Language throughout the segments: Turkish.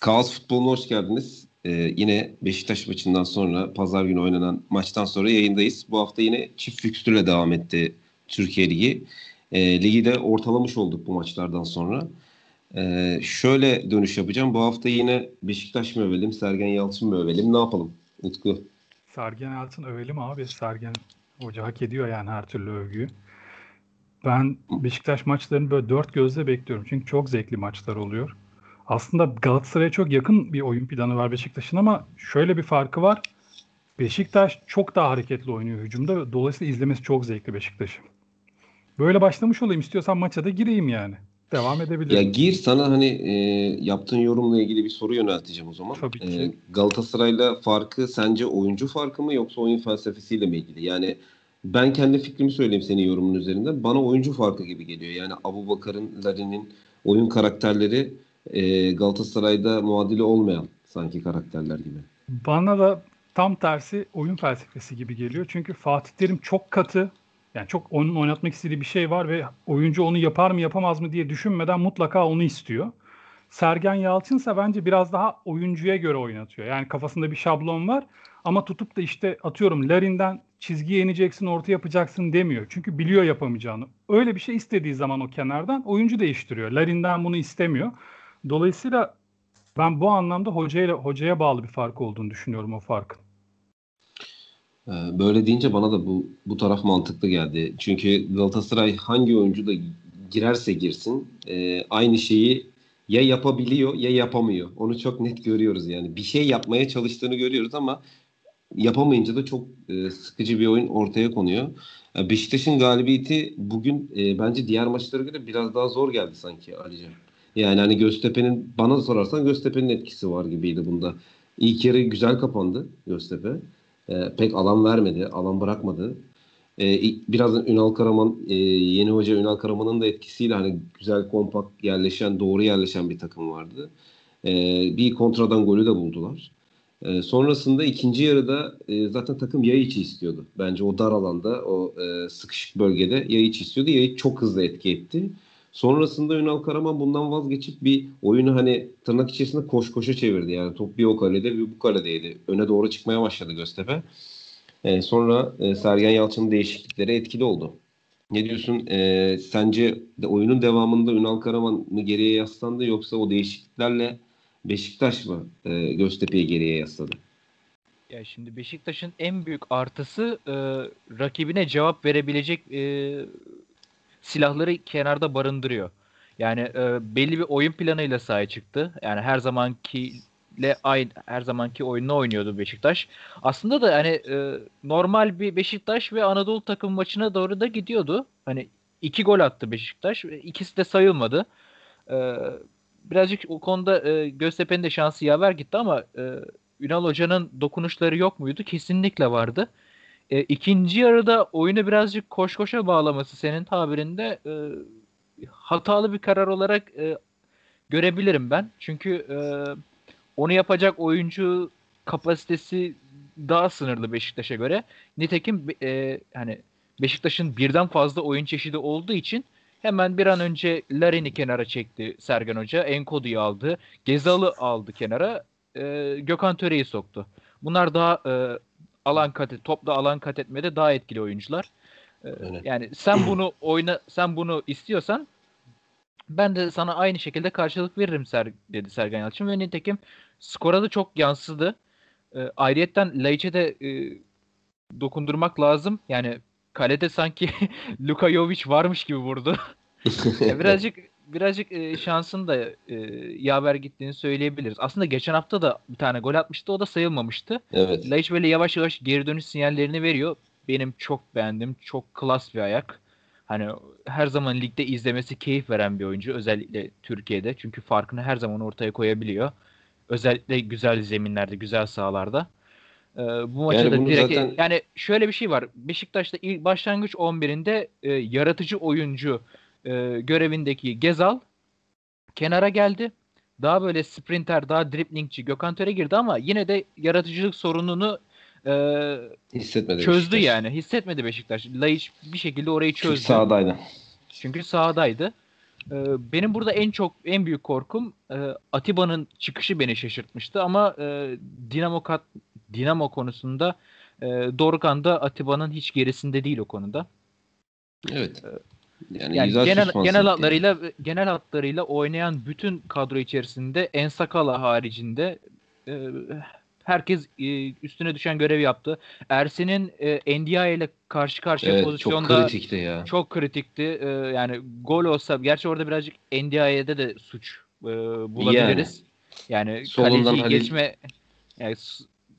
Kaos Futbolu'na hoş geldiniz. Ee, yine Beşiktaş maçından sonra, pazar günü oynanan maçtan sonra yayındayız. Bu hafta yine çift fikstürle devam etti Türkiye Ligi. Ee, ligi de ortalamış olduk bu maçlardan sonra. Ee, şöyle dönüş yapacağım. Bu hafta yine Beşiktaş mı övelim, Sergen Yalçın mı övelim? Ne yapalım Utku? Sergen Yalçın övelim abi. Sergen Hoca hak ediyor yani her türlü övgüyü. Ben Beşiktaş maçlarını böyle dört gözle bekliyorum. Çünkü çok zevkli maçlar oluyor. Aslında Galatasaray'a çok yakın bir oyun planı var Beşiktaş'ın ama şöyle bir farkı var. Beşiktaş çok daha hareketli oynuyor hücumda. Dolayısıyla izlemesi çok zevkli Beşiktaş'ı. Böyle başlamış olayım. istiyorsan maça da gireyim yani. Devam edebilirim. Ya gir sana hani e, yaptığın yorumla ilgili bir soru yönelteceğim o zaman. Tabii ki. E, Galatasaray'la farkı sence oyuncu farkı mı yoksa oyun felsefesiyle mi ilgili? Yani ben kendi fikrimi söyleyeyim senin yorumun üzerinden. Bana oyuncu farkı gibi geliyor. Yani Abu Bakar'ın, Larin'in oyun karakterleri e, Galatasaray'da muadili olmayan sanki karakterler gibi. Bana da tam tersi oyun felsefesi gibi geliyor. Çünkü Fatih Terim çok katı. Yani çok onun oynatmak istediği bir şey var ve oyuncu onu yapar mı yapamaz mı diye düşünmeden mutlaka onu istiyor. Sergen Yalçın ise bence biraz daha oyuncuya göre oynatıyor. Yani kafasında bir şablon var ama tutup da işte atıyorum Larin'den çizgiye ineceksin, orta yapacaksın demiyor. Çünkü biliyor yapamayacağını. Öyle bir şey istediği zaman o kenardan oyuncu değiştiriyor. Larin'den bunu istemiyor. Dolayısıyla ben bu anlamda hocaya, hocaya bağlı bir fark olduğunu düşünüyorum o farkın. Ee, böyle deyince bana da bu bu taraf mantıklı geldi. Çünkü Galatasaray hangi oyuncu da girerse girsin e, aynı şeyi ya yapabiliyor ya yapamıyor. Onu çok net görüyoruz yani. Bir şey yapmaya çalıştığını görüyoruz ama yapamayınca da çok e, sıkıcı bir oyun ortaya konuyor. Yani Beşiktaş'ın galibiyeti bugün e, bence diğer maçlara göre biraz daha zor geldi sanki Alican. Yani hani Göztepe'nin bana sorarsan Göztepe'nin etkisi var gibiydi bunda. İlk yarı güzel kapandı Göztepe. E, pek alan vermedi, alan bırakmadı. E, biraz Ünal Karaman, e, yeni hoca Ünal Karaman'ın da etkisiyle hani güzel kompakt yerleşen, doğru yerleşen bir takım vardı. E, bir kontradan golü de buldular. E, sonrasında ikinci yarıda e, zaten takım yay içi istiyordu. Bence o dar alanda, o e, sıkışık bölgede yay içi istiyordu. Yayı çok hızlı etki etti. Sonrasında Ünal Karaman bundan vazgeçip bir oyunu hani tırnak içerisinde koş koşa çevirdi. Yani top bir o kalede bir bu kaledeydi. Öne doğru çıkmaya başladı Göztepe. E, sonra e, Sergen Yalçın'ın değişiklikleri etkili oldu. Ne diyorsun? E, sence de oyunun devamında Ünal Karaman mı geriye yaslandı yoksa o değişikliklerle Beşiktaş mı e, Göztepe'yi geriye yasladı? Ya şimdi Beşiktaş'ın en büyük artısı e, rakibine cevap verebilecek e, silahları kenarda barındırıyor. Yani e, belli bir oyun planıyla sahaya çıktı. Yani her zamankiyle aynı her zamanki oyununu oynuyordu Beşiktaş. Aslında da hani e, normal bir Beşiktaş ve Anadolu takım maçına doğru da gidiyordu. Hani iki gol attı Beşiktaş. İkisi de sayılmadı. E, birazcık o konuda e, Göztepe'nin de şansı yaver gitti ama e, Ünal Hoca'nın dokunuşları yok muydu? Kesinlikle vardı. E, ikinci yarıda oyunu birazcık koş koşa bağlaması senin tabirinde e, hatalı bir karar olarak e, görebilirim ben. Çünkü e, onu yapacak oyuncu kapasitesi daha sınırlı Beşiktaş'a göre. Nitekim e, hani Beşiktaş'ın birden fazla oyun çeşidi olduğu için hemen bir an önce Larin'i kenara çekti Sergen Hoca. Enkodu'yu aldı. Gezal'ı aldı kenara. E, Gökhan Töre'yi soktu. Bunlar daha e, alan kat et, topla alan kat etmede daha etkili oyuncular. Ee, yani sen bunu oyna sen bunu istiyorsan ben de sana aynı şekilde karşılık veririm Ser, dedi Sergen Yalçın ve nitekim skora da çok yansıdı. E, ayrıyetten Laiç'e de e, dokundurmak lazım. Yani kalede sanki Luka Jovic varmış gibi vurdu. birazcık birazcık e, şansın da e, yaver gittiğini söyleyebiliriz. Aslında geçen hafta da bir tane gol atmıştı. O da sayılmamıştı. Evet. Laiç böyle yavaş yavaş geri dönüş sinyallerini veriyor. Benim çok beğendim. Çok klas bir ayak. Hani her zaman ligde izlemesi keyif veren bir oyuncu. Özellikle Türkiye'de. Çünkü farkını her zaman ortaya koyabiliyor. Özellikle güzel zeminlerde, güzel sahalarda. Ee, bu maçta yani da direkt zaten... yani şöyle bir şey var. Beşiktaş'ta ilk başlangıç 11'inde e, yaratıcı oyuncu e, görevindeki Gezal kenara geldi. Daha böyle sprinter, daha driplingçi Gökhan Töre girdi ama yine de yaratıcılık sorununu e, hissetmedi çözdü Beşiktaş. yani. Hissetmedi Beşiktaş. Laiç bir şekilde orayı çözdü. Çünkü sahadaydı. Çünkü sahadaydı. Ee, benim burada en çok en büyük korkum e, Atiba'nın çıkışı beni şaşırtmıştı ama e, Dinamo kat, Dinamo konusunda e, Dorukhan da Atiba'nın hiç gerisinde değil o konuda. Evet. Yani, Yani genel genel hatlarıyla genel hatlarıyla oynayan bütün kadro içerisinde Ensakala haricinde e, herkes e, üstüne düşen görev yaptı. Ersin'in e, NDI ile karşı karşıya Evet çok pozisyonda kritikti ya. çok kritikti. E, yani gol olsa gerçi orada birazcık NDI'de de suç e, bulabiliriz. Yani, Solundan kaleciyi Halil. geçme yani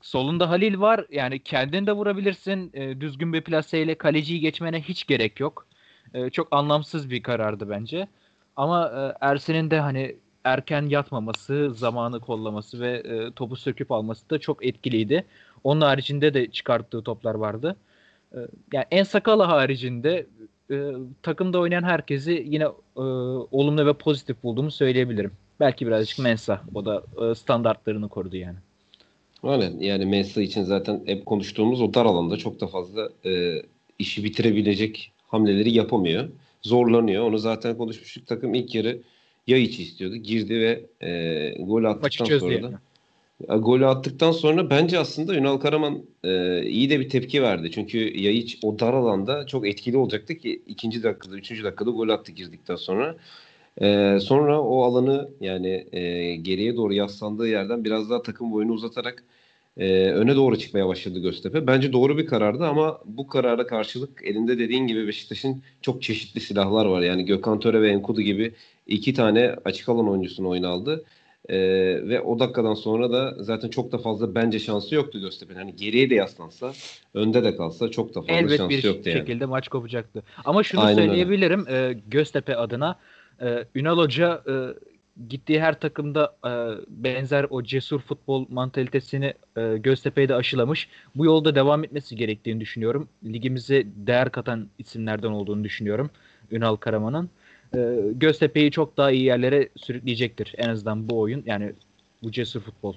solunda Halil var. Yani kendin de vurabilirsin. E, düzgün bir plaseyle kaleciyi geçmene hiç gerek yok. E, çok anlamsız bir karardı bence. Ama e, Ersin'in de hani erken yatmaması, zamanı kollaması ve e, topu söküp alması da çok etkiliydi. Onun haricinde de çıkarttığı toplar vardı. E, yani en sakala haricinde e, takımda oynayan herkesi yine e, olumlu ve pozitif bulduğumu söyleyebilirim. Belki birazcık Mensa. O da e, standartlarını korudu yani. Öyle yani Mensa için zaten hep konuştuğumuz o dar alanda çok da fazla e, işi bitirebilecek hamleleri yapamıyor. Zorlanıyor. Onu zaten konuşmuştuk. Takım ilk yarı yay içi istiyordu. Girdi ve e, gol attıktan sonra yani. da Ya, golü attıktan sonra bence aslında Ünal Karaman e, iyi de bir tepki verdi. Çünkü Yayiç o dar alanda çok etkili olacaktı ki ikinci dakikada, üçüncü dakikada gol attı girdikten sonra. E, sonra o alanı yani e, geriye doğru yaslandığı yerden biraz daha takım boyunu uzatarak e, öne doğru çıkmaya başladı Göztepe. Bence doğru bir karardı ama bu karara karşılık elinde dediğin gibi Beşiktaş'ın çok çeşitli silahlar var. Yani Gökhan Töre ve Enkudu gibi iki tane açık alan oyuncusunu oyuna aldı. Ee, ve o dakikadan sonra da zaten çok da fazla bence şansı yoktu Göztepe'nin. Hani geriye de yaslansa, önde de kalsa çok da fazla Elbet şansı bir yoktu yani. şekilde maç kopacaktı. Ama şunu Aynen öyle. söyleyebilirim e, Göztepe adına. E, Ünal Hoca e, gittiği her takımda e, benzer o cesur futbol mantalitesini e, Göztepe'ye de aşılamış. Bu yolda devam etmesi gerektiğini düşünüyorum. Ligimize değer katan isimlerden olduğunu düşünüyorum Ünal Karaman'ın. E, Göztepe'yi çok daha iyi yerlere sürükleyecektir. En azından bu oyun yani bu cesur futbol.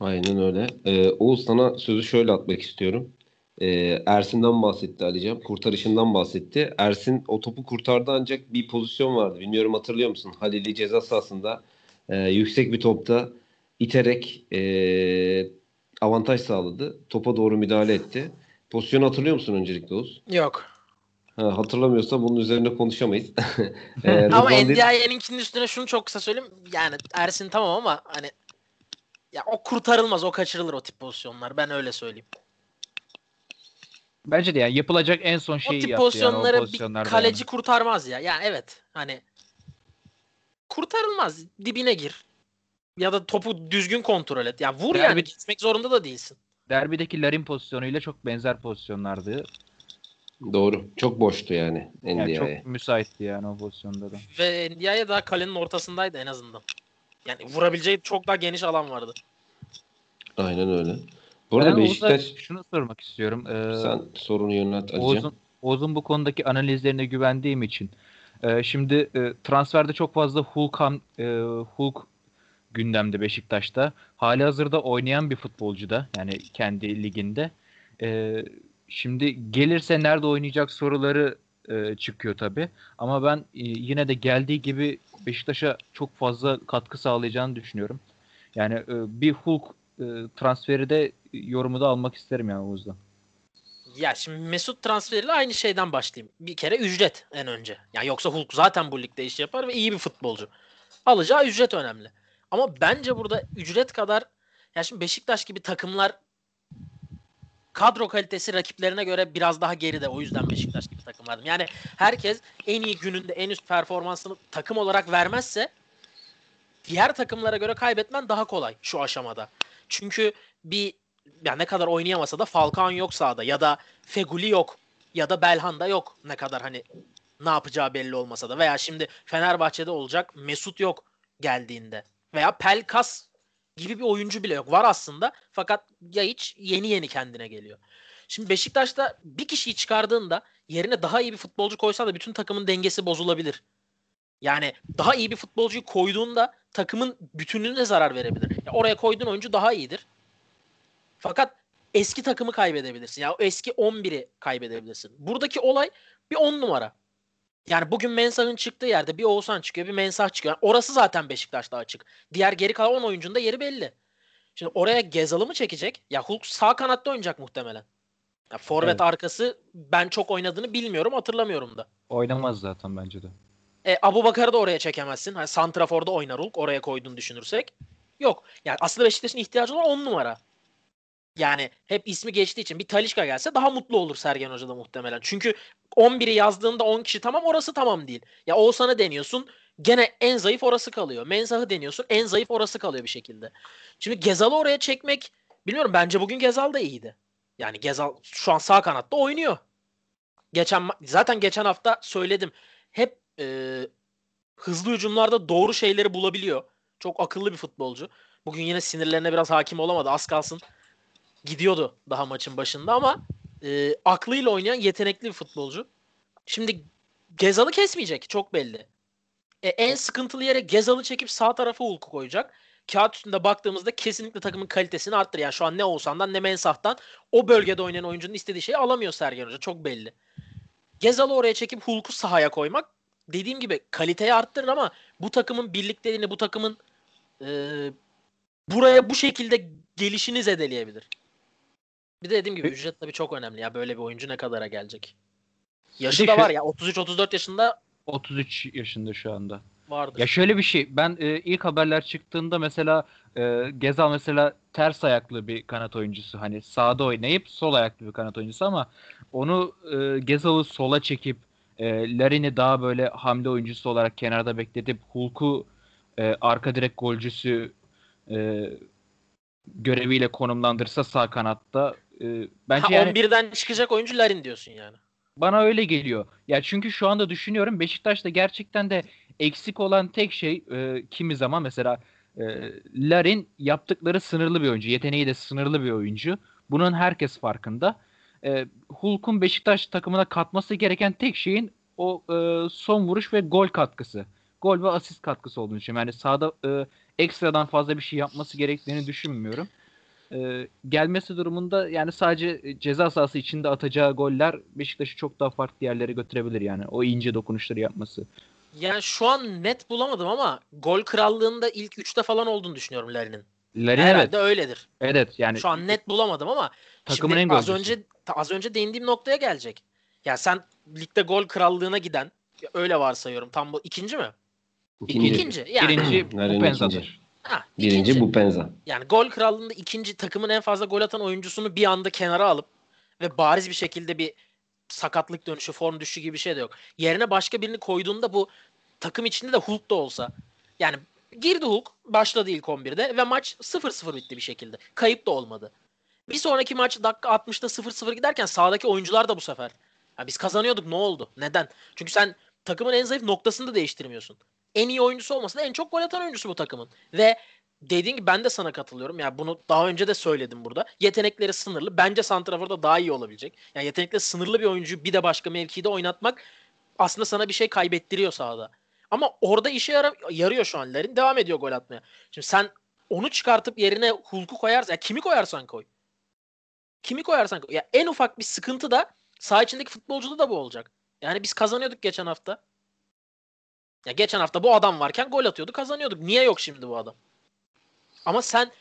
Aynen öyle. Ee, Oğuz sana sözü şöyle atmak istiyorum. Ee, Ersin'den bahsetti Alican. Kurtarışından bahsetti. Ersin o topu kurtardı ancak bir pozisyon vardı. Bilmiyorum hatırlıyor musun? Halil'i ceza sahasında e, yüksek bir topta iterek e, avantaj sağladı. Topa doğru müdahale etti. Pozisyonu hatırlıyor musun öncelikle Oğuz? Yok. Ha, hatırlamıyorsa bunun üzerine konuşamayız. Ee, Ama NDI'ninkinin üstüne şunu çok kısa söyleyeyim. Yani Ersin tamam ama hani ya o kurtarılmaz, o kaçırılır o tip pozisyonlar. Ben öyle söyleyeyim. Bence de yani yapılacak en son O şeyi tip yaptı yani o bir kaleci yani. kurtarmaz ya. Yani evet hani kurtarılmaz. Dibine gir. Ya da topu düzgün kontrol et. Ya vur Derbi- yani gitmek zorunda da değilsin. Derbideki Larin pozisyonuyla çok benzer pozisyonlardı. Doğru. Çok boştu yani Yani NDI'ye. çok müsaitti yani o pozisyonda da. Ve NDI'ye daha kalenin ortasındaydı en azından. Yani vurabileceği çok daha geniş alan vardı. Aynen öyle. Bu arada Ben Oğuz'a Beşiktaş şunu sormak istiyorum. Ee, sen sorunu yönelt. Oğuz'un, Oğuz'un bu konudaki analizlerine güvendiğim için. Ee, şimdi e, transferde çok fazla Hulk, e, Hulk gündemde Beşiktaş'ta. Hali hazırda oynayan bir futbolcu da yani kendi liginde. Ee, şimdi gelirse nerede oynayacak soruları e, çıkıyor tabii. Ama ben e, yine de geldiği gibi Beşiktaş'a çok fazla katkı sağlayacağını düşünüyorum. Yani e, bir Hulk e, transferi de yorumu da almak isterim yani Oğuz'dan. Ya şimdi Mesut transferiyle aynı şeyden başlayayım. Bir kere ücret en önce. Yani yoksa Hulk zaten bu ligde iş yapar ve iyi bir futbolcu. Alacağı ücret önemli. Ama bence burada ücret kadar ya şimdi Beşiktaş gibi takımlar kadro kalitesi rakiplerine göre biraz daha geride. O yüzden Beşiktaş gibi takımlar. Yani herkes en iyi gününde en üst performansını takım olarak vermezse diğer takımlara göre kaybetmen daha kolay şu aşamada. Çünkü bir ya ne kadar oynayamasa da Falcao yok sahada ya da Feguli yok ya da Belhanda yok ne kadar hani ne yapacağı belli olmasa da veya şimdi Fenerbahçe'de olacak Mesut yok geldiğinde veya Pelkas gibi bir oyuncu bile yok. Var aslında fakat ya hiç yeni yeni kendine geliyor. Şimdi Beşiktaş'ta bir kişiyi çıkardığında yerine daha iyi bir futbolcu koysan da bütün takımın dengesi bozulabilir. Yani daha iyi bir futbolcuyu koyduğunda takımın bütünlüğüne zarar verebilir. Ya oraya koyduğun oyuncu daha iyidir. Fakat eski takımı kaybedebilirsin. Ya o eski 11'i kaybedebilirsin. Buradaki olay bir 10 numara. Yani bugün Mensah'ın çıktığı yerde bir Oğuzhan çıkıyor, bir Mensah çıkıyor. Yani orası zaten Beşiktaş'ta açık. Diğer geri kalan 10 oyuncunun da yeri belli. Şimdi oraya Gezal'ı mı çekecek? Ya Hulk sağ kanatta oynayacak muhtemelen. Ya forvet Evet. arkası ben çok oynadığını bilmiyorum, hatırlamıyorum da. Oynamaz zaten bence de. E, Abu Bakar'ı da oraya çekemezsin. Hani Santrafor'da oynar Hulk oraya koyduğunu düşünürsek. Yok. Yani aslında Beşiktaş'ın ihtiyacı olan 10 numara. Yani hep ismi geçtiği için bir Talişka gelse daha mutlu olur Sergen Hoca da muhtemelen. Çünkü 11'i yazdığında 10 kişi tamam orası tamam değil. Ya Oğuzhan'ı deniyorsun gene en zayıf orası kalıyor. Mensah'ı deniyorsun en zayıf orası kalıyor bir şekilde. Şimdi Gezal'ı oraya çekmek bilmiyorum bence bugün Gezal da iyiydi. Yani Gezal şu an sağ kanatta oynuyor. Geçen zaten geçen hafta söyledim. Hep e, hızlı hücumlarda doğru şeyleri bulabiliyor. Çok akıllı bir futbolcu. Bugün yine sinirlerine biraz hakim olamadı. Az kalsın gidiyordu daha maçın başında ama e, aklıyla oynayan yetenekli bir futbolcu. Şimdi Gezal'ı kesmeyecek çok belli. E, en sıkıntılı yere Gezal'ı çekip sağ tarafa Hulk'u koyacak. Kağıt üstünde baktığımızda kesinlikle takımın kalitesini arttırır. Yani şu an ne Oğuzhan'dan ne Mensah'tan o bölgede oynayan oyuncunun istediği şeyi alamıyor Sergen Hoca. Çok belli. Gezal'ı oraya çekip Hulk'u sahaya koymak dediğim gibi kaliteyi arttırır ama bu takımın birlikteliğini, bu takımın e, buraya bu şekilde gelişini zedeleyebilir. Bir de dediğim gibi ücret tabii çok önemli ya. Böyle bir oyuncu ne kadara gelecek? Yaşı da var ya 33-34 yaşında 33 yaşında şu anda. vardır. Ya şöyle bir şey. Ben e, ilk haberler çıktığında mesela e, Gezal mesela ters ayaklı bir kanat oyuncusu. Hani sağda oynayıp sol ayaklı bir kanat oyuncusu ama onu e, Gezal'ı sola çekip e, Larin'i daha böyle hamle oyuncusu olarak kenarda bekletip Hulk'u e, arka direk golcüsü e, göreviyle konumlandırsa sağ kanatta e, bence ha, yani 11'den çıkacak oyuncu Larin diyorsun yani. bana öyle geliyor. Ya çünkü şu anda düşünüyorum Beşiktaş'ta gerçekten de eksik olan tek şey e, kimi zaman mesela e, Larin yaptıkları sınırlı bir oyuncu. Yeteneği de sınırlı bir oyuncu. Bunun herkes farkında. E, Hulk'un Beşiktaş takımına katması gereken tek şeyin o e, son vuruş ve gol katkısı. Gol ve asist katkısı olduğunu düşünüyorum. Yani sahada e, ekstradan fazla bir şey yapması gerektiğini düşünmüyorum. E, gelmesi durumunda yani sadece ceza sahası içinde atacağı goller Beşiktaş'ı çok daha farklı yerlere götürebilir yani. O ince dokunuşları yapması. Yani şu an net bulamadım ama gol krallığında ilk 3'te falan olduğunu düşünüyorum Larin'in. Larin Herhalde evet. öyledir. Evet yani Şu an net bulamadım ama takımın şimdi en az golcüsü. önce az önce değindiğim noktaya gelecek. Ya sen ligde gol krallığına giden ya öyle varsayıyorum. Tam bu ikinci mi? İkinci. İkinci. Yani birinci bu Penza'dır. ikinci. ha, Birinci bu Penza. Yani gol krallığında ikinci takımın en fazla gol atan oyuncusunu bir anda kenara alıp ve bariz bir şekilde bir sakatlık dönüşü, form düşüşü gibi bir şey de yok. Yerine başka birini koyduğunda bu takım içinde de Hulk da olsa yani girdi Hulk başladı ilk 11'de ve maç 0-0 bitti bir şekilde. Kayıp da olmadı. Bir sonraki maç dakika 60'ta 0-0 giderken sahadaki oyuncular da bu sefer. Ya biz kazanıyorduk ne oldu? Neden? Çünkü sen takımın en zayıf noktasını da değiştirmiyorsun. En iyi oyuncusu olmasa da en çok gol atan oyuncusu bu takımın. Ve dediğin gibi ben de sana katılıyorum. Yani bunu daha önce de söyledim burada. Yetenekleri sınırlı. Bence Santrafor'da daha iyi olabilecek. Yani yetenekleri sınırlı bir oyuncuyu bir de başka mevkide oynatmak aslında sana bir şey kaybettiriyor sahada. Ama orada işe yara- yarıyor şu an Larin. Devam ediyor gol atmaya. Şimdi sen onu çıkartıp yerine Hulk'u koyarsan, ya kimi koyarsan koy. Kimi koyarsan koy. Ya en ufak bir sıkıntı da saha içindeki futbolcuda da bu olacak. Yani biz kazanıyorduk geçen hafta. Ya geçen hafta bu adam varken gol atıyordu, kazanıyorduk. Niye yok şimdi bu adam? Ama sen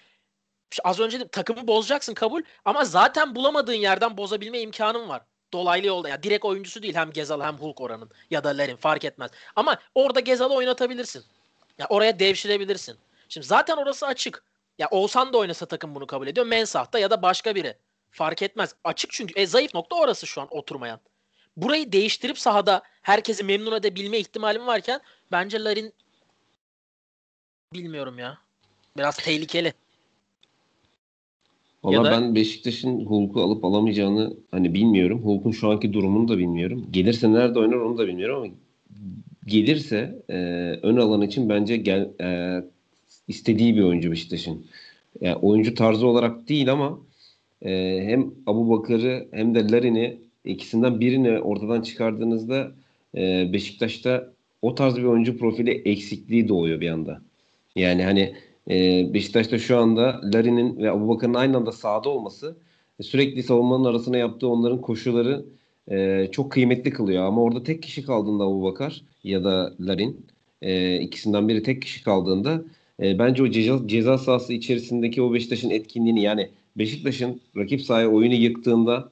az önce dedim, takımı bozacaksın kabul ama zaten bulamadığın yerden bozabilme imkanın var. Dolaylı yolda. Ya direkt oyuncusu değil hem Gezal hem Hulk oranın ya da Larin fark etmez. Ama orada Gezal'ı oynatabilirsin. Ya oraya devşirebilirsin. Şimdi zaten orası açık. Ya Oğuzhan da oynasa takım bunu kabul ediyor. Mensah da ya da başka biri. Fark etmez. Açık çünkü. E, zayıf nokta orası şu an oturmayan. Burayı değiştirip sahada herkesi memnun edebilme ihtimalim varken bence Larin bilmiyorum ya. Biraz tehlikeli. Valla da- ben Beşiktaş'ın Hulk'u alıp alamayacağını hani bilmiyorum. Hulk'un şu anki durumunu da bilmiyorum. Gelirse nerede oynar onu da bilmiyorum ama gelirse e, ön alan için bence gel, e, istediği bir oyuncu Beşiktaş'ın. Yani oyuncu tarzı olarak değil ama e, hem Abu Bakar'ı hem de Larin'i ikisinden birini ortadan çıkardığınızda e, Beşiktaş'ta o tarz bir oyuncu profili eksikliği doğuyor bir anda. Yani hani e, Beşiktaş'ta şu anda Larin'in ve Abubakar'ın aynı anda sahada olması e, sürekli savunmanın arasına yaptığı onların koşuları e, çok kıymetli kılıyor. Ama orada tek kişi kaldığında Abu Bakar ya da Larin e, ikisinden biri tek kişi kaldığında bence o ceza, ceza sahası içerisindeki o Beşiktaş'ın etkinliğini yani Beşiktaş'ın rakip sahaya oyunu yıktığında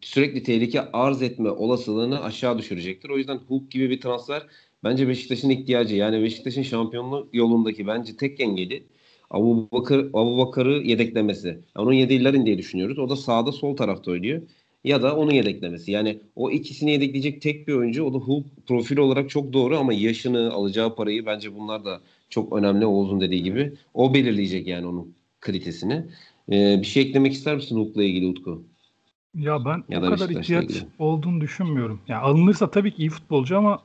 sürekli tehlike arz etme olasılığını aşağı düşürecektir. O yüzden Hulk gibi bir transfer bence Beşiktaş'ın ihtiyacı. Yani Beşiktaş'ın şampiyonluk yolundaki bence tek engeli Abu, Bakır, Abu Bakar'ı yedeklemesi. Yani onun yedeğilerin diye düşünüyoruz. O da sağda sol tarafta oynuyor. Ya da onu yedeklemesi. Yani o ikisini yedekleyecek tek bir oyuncu. O da Hulk profil olarak çok doğru ama yaşını, alacağı parayı bence bunlar da çok önemli Oğuz'un dediği gibi. O belirleyecek yani onun kritesini. Ee, bir şey eklemek ister misin Hulk'la ilgili Utku? Ya ben Ya o da kadar ihtiyaç ilgili. olduğunu düşünmüyorum. Ya alınırsa tabii ki iyi futbolcu ama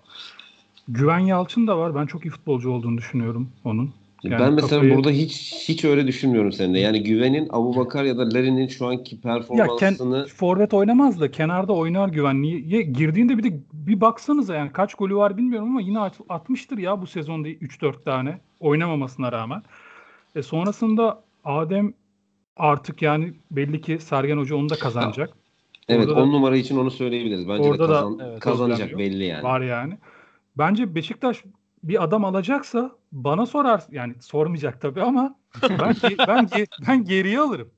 Güven Yalçın da var. Ben çok iyi futbolcu olduğunu düşünüyorum onun. Yani ben mesela kafayı- burada hiç hiç öyle düşünmüyorum seninle. Yani Güven'in Abu Bakar ya da Larin'in şu anki Ya ken, performansını forvet oynamaz da kenarda oynar Güven. Niye? Girdiğinde bir de bir baksanıza yani kaç golü var bilmiyorum ama yine at- atmıştır ya bu sezonda 3-4 tane oynamamasına rağmen. E sonrasında Adem artık yani belli ki Sergen Hoca onu da kazanacak. evet Orada da- 10 numara için onu söyleyebiliriz. Bence Orada de da, kazan, evet, kazanacak belli yani. Var yani. Bence Beşiktaş bir adam alacaksa bana sorar yani sormayacak tabii ama ben ben ben geriye alırım.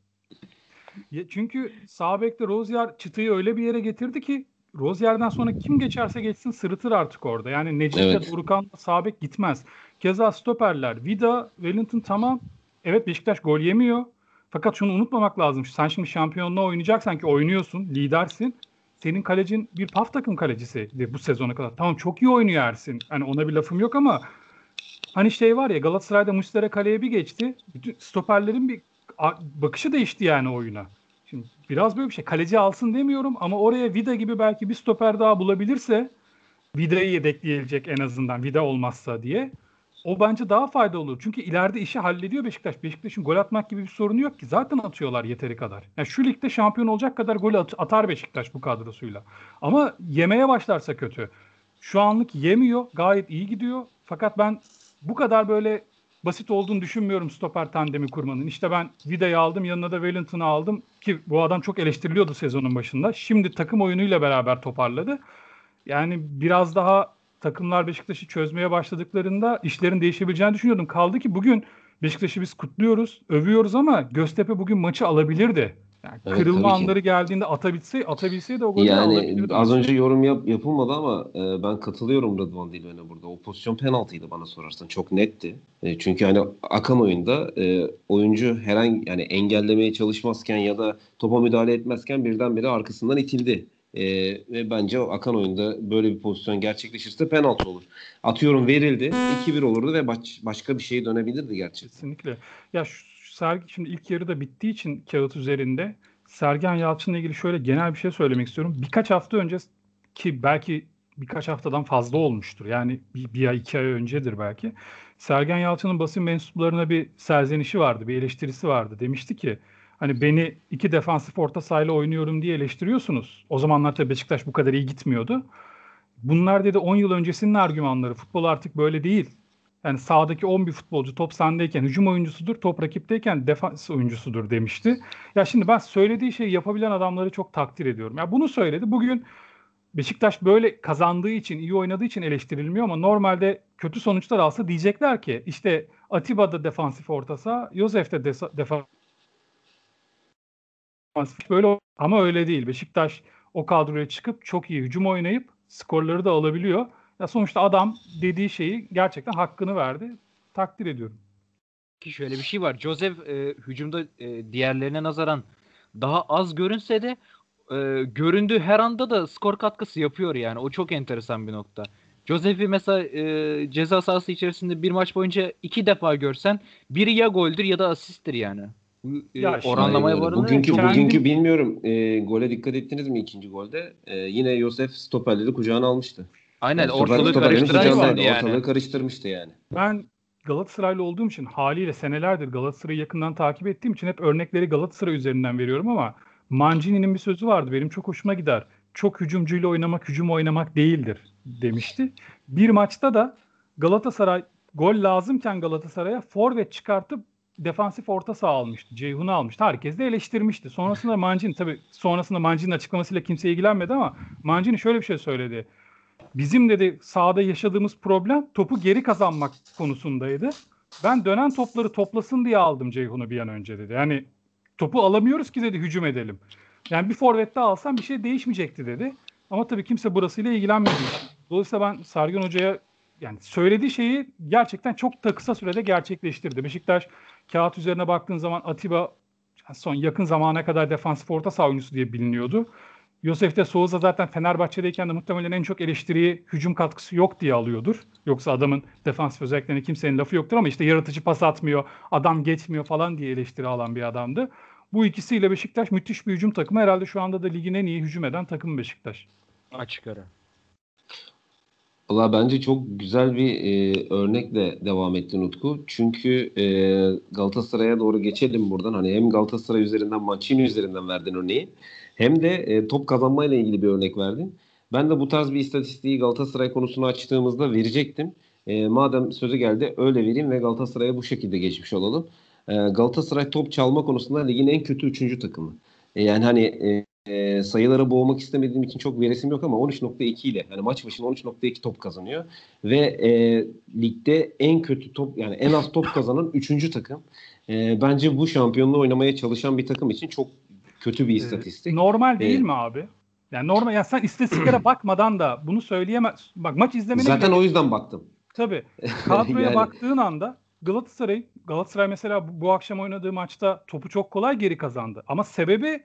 Ya çünkü sağ bekte Rozier çıtayı öyle bir yere getirdi ki Rozier'den sonra kim geçerse geçsin sırıtır artık orada. Yani Necip Evet. ve Durukan sağ bek gitmez. Keza stoperler Vida, Wellington tamam. Evet Beşiktaş gol yemiyor. Fakat şunu unutmamak lazım. Sen şimdi şampiyonluğa oynayacaksan ki oynuyorsun, lidersin. Senin kalecin bir PAF takım kalecisi bu sezona kadar. Tamam çok iyi oynuyor Ersin. Hani ona bir lafım yok ama hani şey var ya Galatasaray'da Muslera kaleye bir geçti. Bütün stoperlerin bir bakışı değişti yani oyuna. Şimdi biraz böyle bir şey. Kaleci alsın demiyorum ama oraya Vida gibi belki bir stoper daha bulabilirse Vida'yı yedekleyecek en azından Vida olmazsa diye. O bence daha faydalı olur. Çünkü ileride işi hallediyor Beşiktaş. Beşiktaş'ın gol atmak gibi bir sorunu yok ki. Zaten atıyorlar yeteri kadar. Yani şu ligde şampiyon olacak kadar gol at- atar Beşiktaş bu kadrosuyla. Ama yemeye başlarsa kötü. Şu anlık yemiyor. Gayet iyi gidiyor. Fakat ben bu kadar böyle basit olduğunu düşünmüyorum stoper tandemi kurmanın. İşte ben Vida'yı aldım yanına da Wellington'ı aldım ki bu adam çok eleştiriliyordu sezonun başında. Şimdi takım oyunuyla beraber toparladı. Yani biraz daha takımlar Beşiktaş'ı çözmeye başladıklarında işlerin değişebileceğini düşünüyordum. Kaldı ki bugün Beşiktaş'ı biz kutluyoruz, övüyoruz ama Göztepe bugün maçı alabilirdi. Yani Evet, kırılma tabii ki. anları geldiğinde atabilse, atabilseydi o golü Yani alabilirdi. az önce yorum yap, yapılmadı ama e, ben katılıyorum Rıdvan Dilmen'e burada. O pozisyon penaltıydı bana sorarsan. Çok netti. E, çünkü hani akan oyunda e, oyuncu herhangi yani engellemeye çalışmazken ya da topa müdahale etmezken birdenbire arkasından itildi. E, ve bence o akan oyunda böyle bir pozisyon gerçekleşirse penaltı olur. Atıyorum verildi. 2-1 olurdu ve baş, başka bir şeye dönebilirdi gerçekten. Kesinlikle. Ya şu, sergi şimdi ilk yarı da bittiği için kağıt üzerinde Sergen Yalçın'la ilgili şöyle genel bir şey söylemek istiyorum. Birkaç hafta önce ki belki birkaç haftadan fazla olmuştur. Yani bir, bir ay iki ay öncedir belki. Sergen Yalçın'ın basın mensuplarına bir serzenişi vardı, bir eleştirisi vardı. Demişti ki hani beni iki defansif orta sahayla oynuyorum diye eleştiriyorsunuz. O zamanlar tabii Beşiktaş bu kadar iyi gitmiyordu. Bunlar dedi 10 yıl öncesinin argümanları. Futbol artık böyle değil. Yani sahadaki 11 futbolcu top sendeyken hücum oyuncusudur, top rakipteyken defans oyuncusudur demişti. Ya şimdi ben söylediği şeyi yapabilen adamları çok takdir ediyorum. Ya bunu söyledi. Bugün Beşiktaş böyle kazandığı için, iyi oynadığı için eleştirilmiyor ama normalde kötü sonuçlar alsa diyecekler ki işte Atiba da defansif orta saha, Yosef de defansif böyle ama öyle değil. Beşiktaş o kadroya çıkıp çok iyi hücum oynayıp skorları da alabiliyor. Ya sonuçta adam dediği şeyi gerçekten hakkını verdi. Takdir ediyorum. Ki şöyle bir şey var. Joseph e, hücumda e, diğerlerine nazaran daha az görünse de e, göründüğü her anda da skor katkısı yapıyor yani. O çok enteresan bir nokta. Joseph'i mesela e, ceza sahası içerisinde bir maç boyunca iki defa görsen biri ya goldür ya da asisttir yani. Bu, e, Ya oranlamaya varılır. Bugünkü, Kendim- bugünkü bilmiyorum e, gole dikkat ettiniz mi ikinci golde? E, yine Yosef stoperleri kucağına almıştı. Aynen Yani stoper- ortalığı insandı yani. Ortalığı karıştırmıştı yani. Ben Galatasaraylı olduğum için haliyle senelerdir Galatasaray'ı yakından takip ettiğim için hep örnekleri Galatasaray üzerinden veriyorum ama Mancini'nin bir sözü vardı benim çok hoşuma gider. Çok hücumcuyla oynamak hücum oynamak değildir demişti. Bir maçta da Galatasaray gol lazımken Galatasaray'a forvet çıkartıp defansif orta saha almıştı. Ceyhun'u almıştı. Herkes de eleştirmişti. Sonrasında Mancini tabii sonrasında Mancini'nin açıklamasıyla kimse ilgilenmedi ama Mancini şöyle bir şey söyledi. Bizim dedi sahada yaşadığımız problem topu geri kazanmak konusundaydı. Ben dönen topları toplasın diye aldım Ceyhun'u bir an önce dedi. Yani topu alamıyoruz ki dedi hücum edelim. Yani bir forvette alsam bir şey değişmeyecekti dedi. Ama tabii kimse burasıyla ilgilenmedi. Dolayısıyla ben Sergen Hoca'ya yani söylediği şeyi gerçekten çok da kısa sürede gerçekleştirdi. Beşiktaş kağıt üzerine baktığın zaman Atiba son yakın zamana kadar defansif orta saha oyuncusu diye biliniyordu. Yosef de Souza zaten Fenerbahçe'deyken de muhtemelen en çok eleştiriyi hücum katkısı yok diye alıyordur. Yoksa adamın defansif özelliklerine kimsenin lafı yoktur ama işte yaratıcı pas atmıyor, adam geçmiyor falan diye eleştiri alan bir adamdı. Bu ikisiyle Beşiktaş müthiş bir hücum takımı. Herhalde şu anda da ligin en iyi hücum eden takımı Beşiktaş. Açık ara. Valla bence çok güzel bir e, örnekle devam etti Utku. Çünkü e, Galatasaray'a doğru geçelim buradan. Hani hem Galatasaray üzerinden Mancini üzerinden verdin örneği. Hem de e, top kazanmayla ilgili bir örnek verdin. Ben de bu tarz bir istatistiği Galatasaray konusunu açtığımızda verecektim. E, madem sözü geldi öyle vereyim ve Galatasaray'a bu şekilde geçmiş olalım. E, Galatasaray top çalma konusunda ligin en kötü üçüncü takımı. E, yani hani e, e, sayıları boğmak istemediğim için çok veresim yok ama 13.2 ile yani maç başına 13.2 top kazanıyor ve e, ligde en kötü top yani en az top kazanan 3. takım. E, bence bu şampiyonluğu oynamaya çalışan bir takım için çok kötü bir istatistik. Normal değil ee, mi abi? Yani normal ya sen istatistiklere bakmadan da bunu söyleyemez. Bak maç izlemene Zaten bile... o yüzden baktım. Tabii. Kadroya yani... baktığın anda Galatasaray Galatasaray mesela bu, bu akşam oynadığı maçta topu çok kolay geri kazandı. Ama sebebi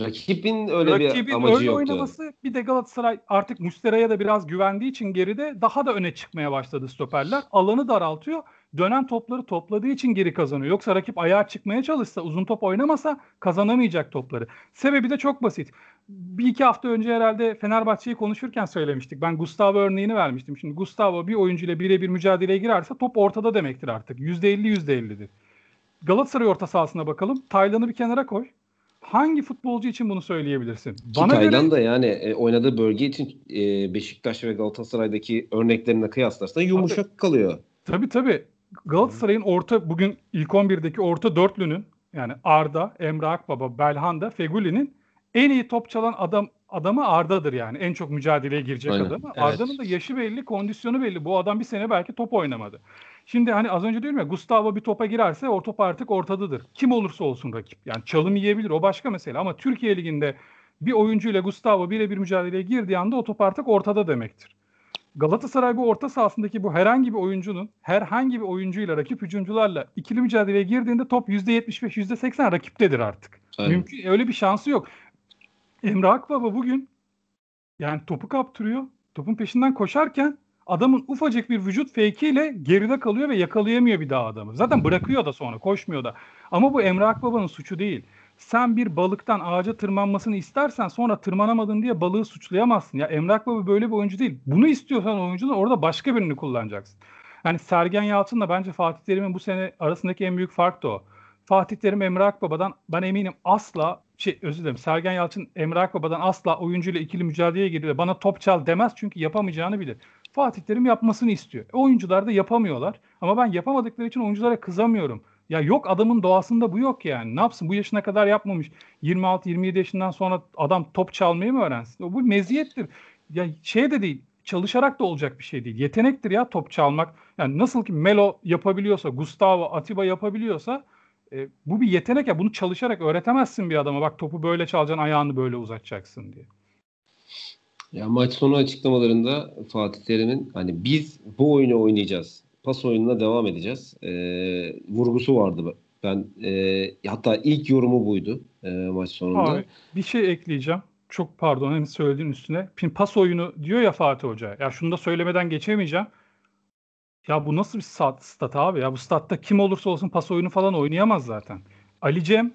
Rakibin öyle Rakibin bir amacı öyle yoktu. oynaması bir de Galatasaray artık Mustera'ya da biraz güvendiği için geride daha da öne çıkmaya başladı stoperler. Alanı daraltıyor. Dönen topları topladığı için geri kazanıyor. Yoksa rakip ayağa çıkmaya çalışsa, uzun top oynamasa kazanamayacak topları. Sebebi de çok basit. Bir iki hafta önce herhalde Fenerbahçe'yi konuşurken söylemiştik. Ben Gustavo örneğini vermiştim. Şimdi Gustavo bir oyuncuyla birebir mücadeleye girerse top ortada demektir artık. %50 %50'dir. Galatasaray orta sahasına bakalım. Taylan'ı bir kenara koy hangi futbolcu için bunu söyleyebilirsin? Ki Bana Taylan göre... da yani e, oynadığı bölge için e, Beşiktaş ve Galatasaray'daki örneklerine kıyaslarsan yumuşak tabii, kalıyor. Tabii tabii. Galatasaray'ın orta bugün ilk 11'deki orta dörtlünün yani Arda, Emre Akbaba, Belhanda, Feguli'nin en iyi top çalan adam adamı Arda'dır yani. En çok mücadeleye girecek Aynen. adamı. Evet. Arda'nın da yaşı belli, kondisyonu belli. Bu adam bir sene belki top oynamadı. Şimdi hani az önce diyorum ya Gustavo bir topa girerse o top artık ortadadır. Kim olursa olsun rakip. Yani çalım yiyebilir o başka mesele ama Türkiye Ligi'nde bir oyuncuyla Gustavo birebir mücadeleye girdiği anda o top artık ortada demektir. Galatasaray bu orta sahasındaki bu herhangi bir oyuncunun herhangi bir oyuncuyla rakip hücumcularla ikili mücadeleye girdiğinde top %75 %80 rakiptedir artık. Aynen. Mümkün öyle bir şansı yok. Emre Akbaba bugün yani topu kaptırıyor. Topun peşinden koşarken adamın ufacık bir vücut fake ile geride kalıyor ve yakalayamıyor bir daha adamı. Zaten bırakıyor da sonra koşmuyor da. Ama bu Emre Akbaba'nın suçu değil. Sen bir balıktan ağaca tırmanmasını istersen sonra tırmanamadın diye balığı suçlayamazsın. Ya Emre Akbaba böyle bir oyuncu değil. Bunu istiyorsan oyuncunun orada başka birini kullanacaksın. Yani Sergen Yalçın'la bence Fatih Terim'in bu sene arasındaki en büyük fark da o. Fatih Terim Emre Akbaba'dan ben eminim asla şey özür dilerim Sergen Yalçın Emre Akbaba'dan asla oyuncuyla ikili mücadeleye giriyor. Bana top çal demez çünkü yapamayacağını bilir. Fatih Terim yapmasını istiyor. E, oyuncular da yapamıyorlar. Ama ben yapamadıkları için oyunculara kızamıyorum. Ya yok adamın doğasında bu yok yani. Ne yapsın bu yaşına kadar yapmamış. 26-27 yaşından sonra adam top çalmayı mı öğrensin? Bu meziyettir. Ya şey de değil çalışarak da olacak bir şey değil. Yetenektir ya top çalmak. Yani nasıl ki Melo yapabiliyorsa, Gustavo, Atiba yapabiliyorsa e, bu bir yetenek ya. Bunu çalışarak öğretemezsin bir adama. Bak topu böyle çalacaksın, ayağını böyle uzatacaksın diye. Ya maç sonu açıklamalarında Fatih Terim'in hani biz bu oyunu oynayacağız. Pas oyununa devam edeceğiz. E, vurgusu vardı. Ben e, hatta ilk yorumu buydu e, maç sonunda. Abi, bir şey ekleyeceğim. Çok pardon hem söylediğin üstüne. Şimdi pas oyunu diyor ya Fatih Hoca. Ya şunu da söylemeden geçemeyeceğim. Ya bu nasıl bir stat, stat abi? Ya bu statta kim olursa olsun pas oyunu falan oynayamaz zaten. Ali Cem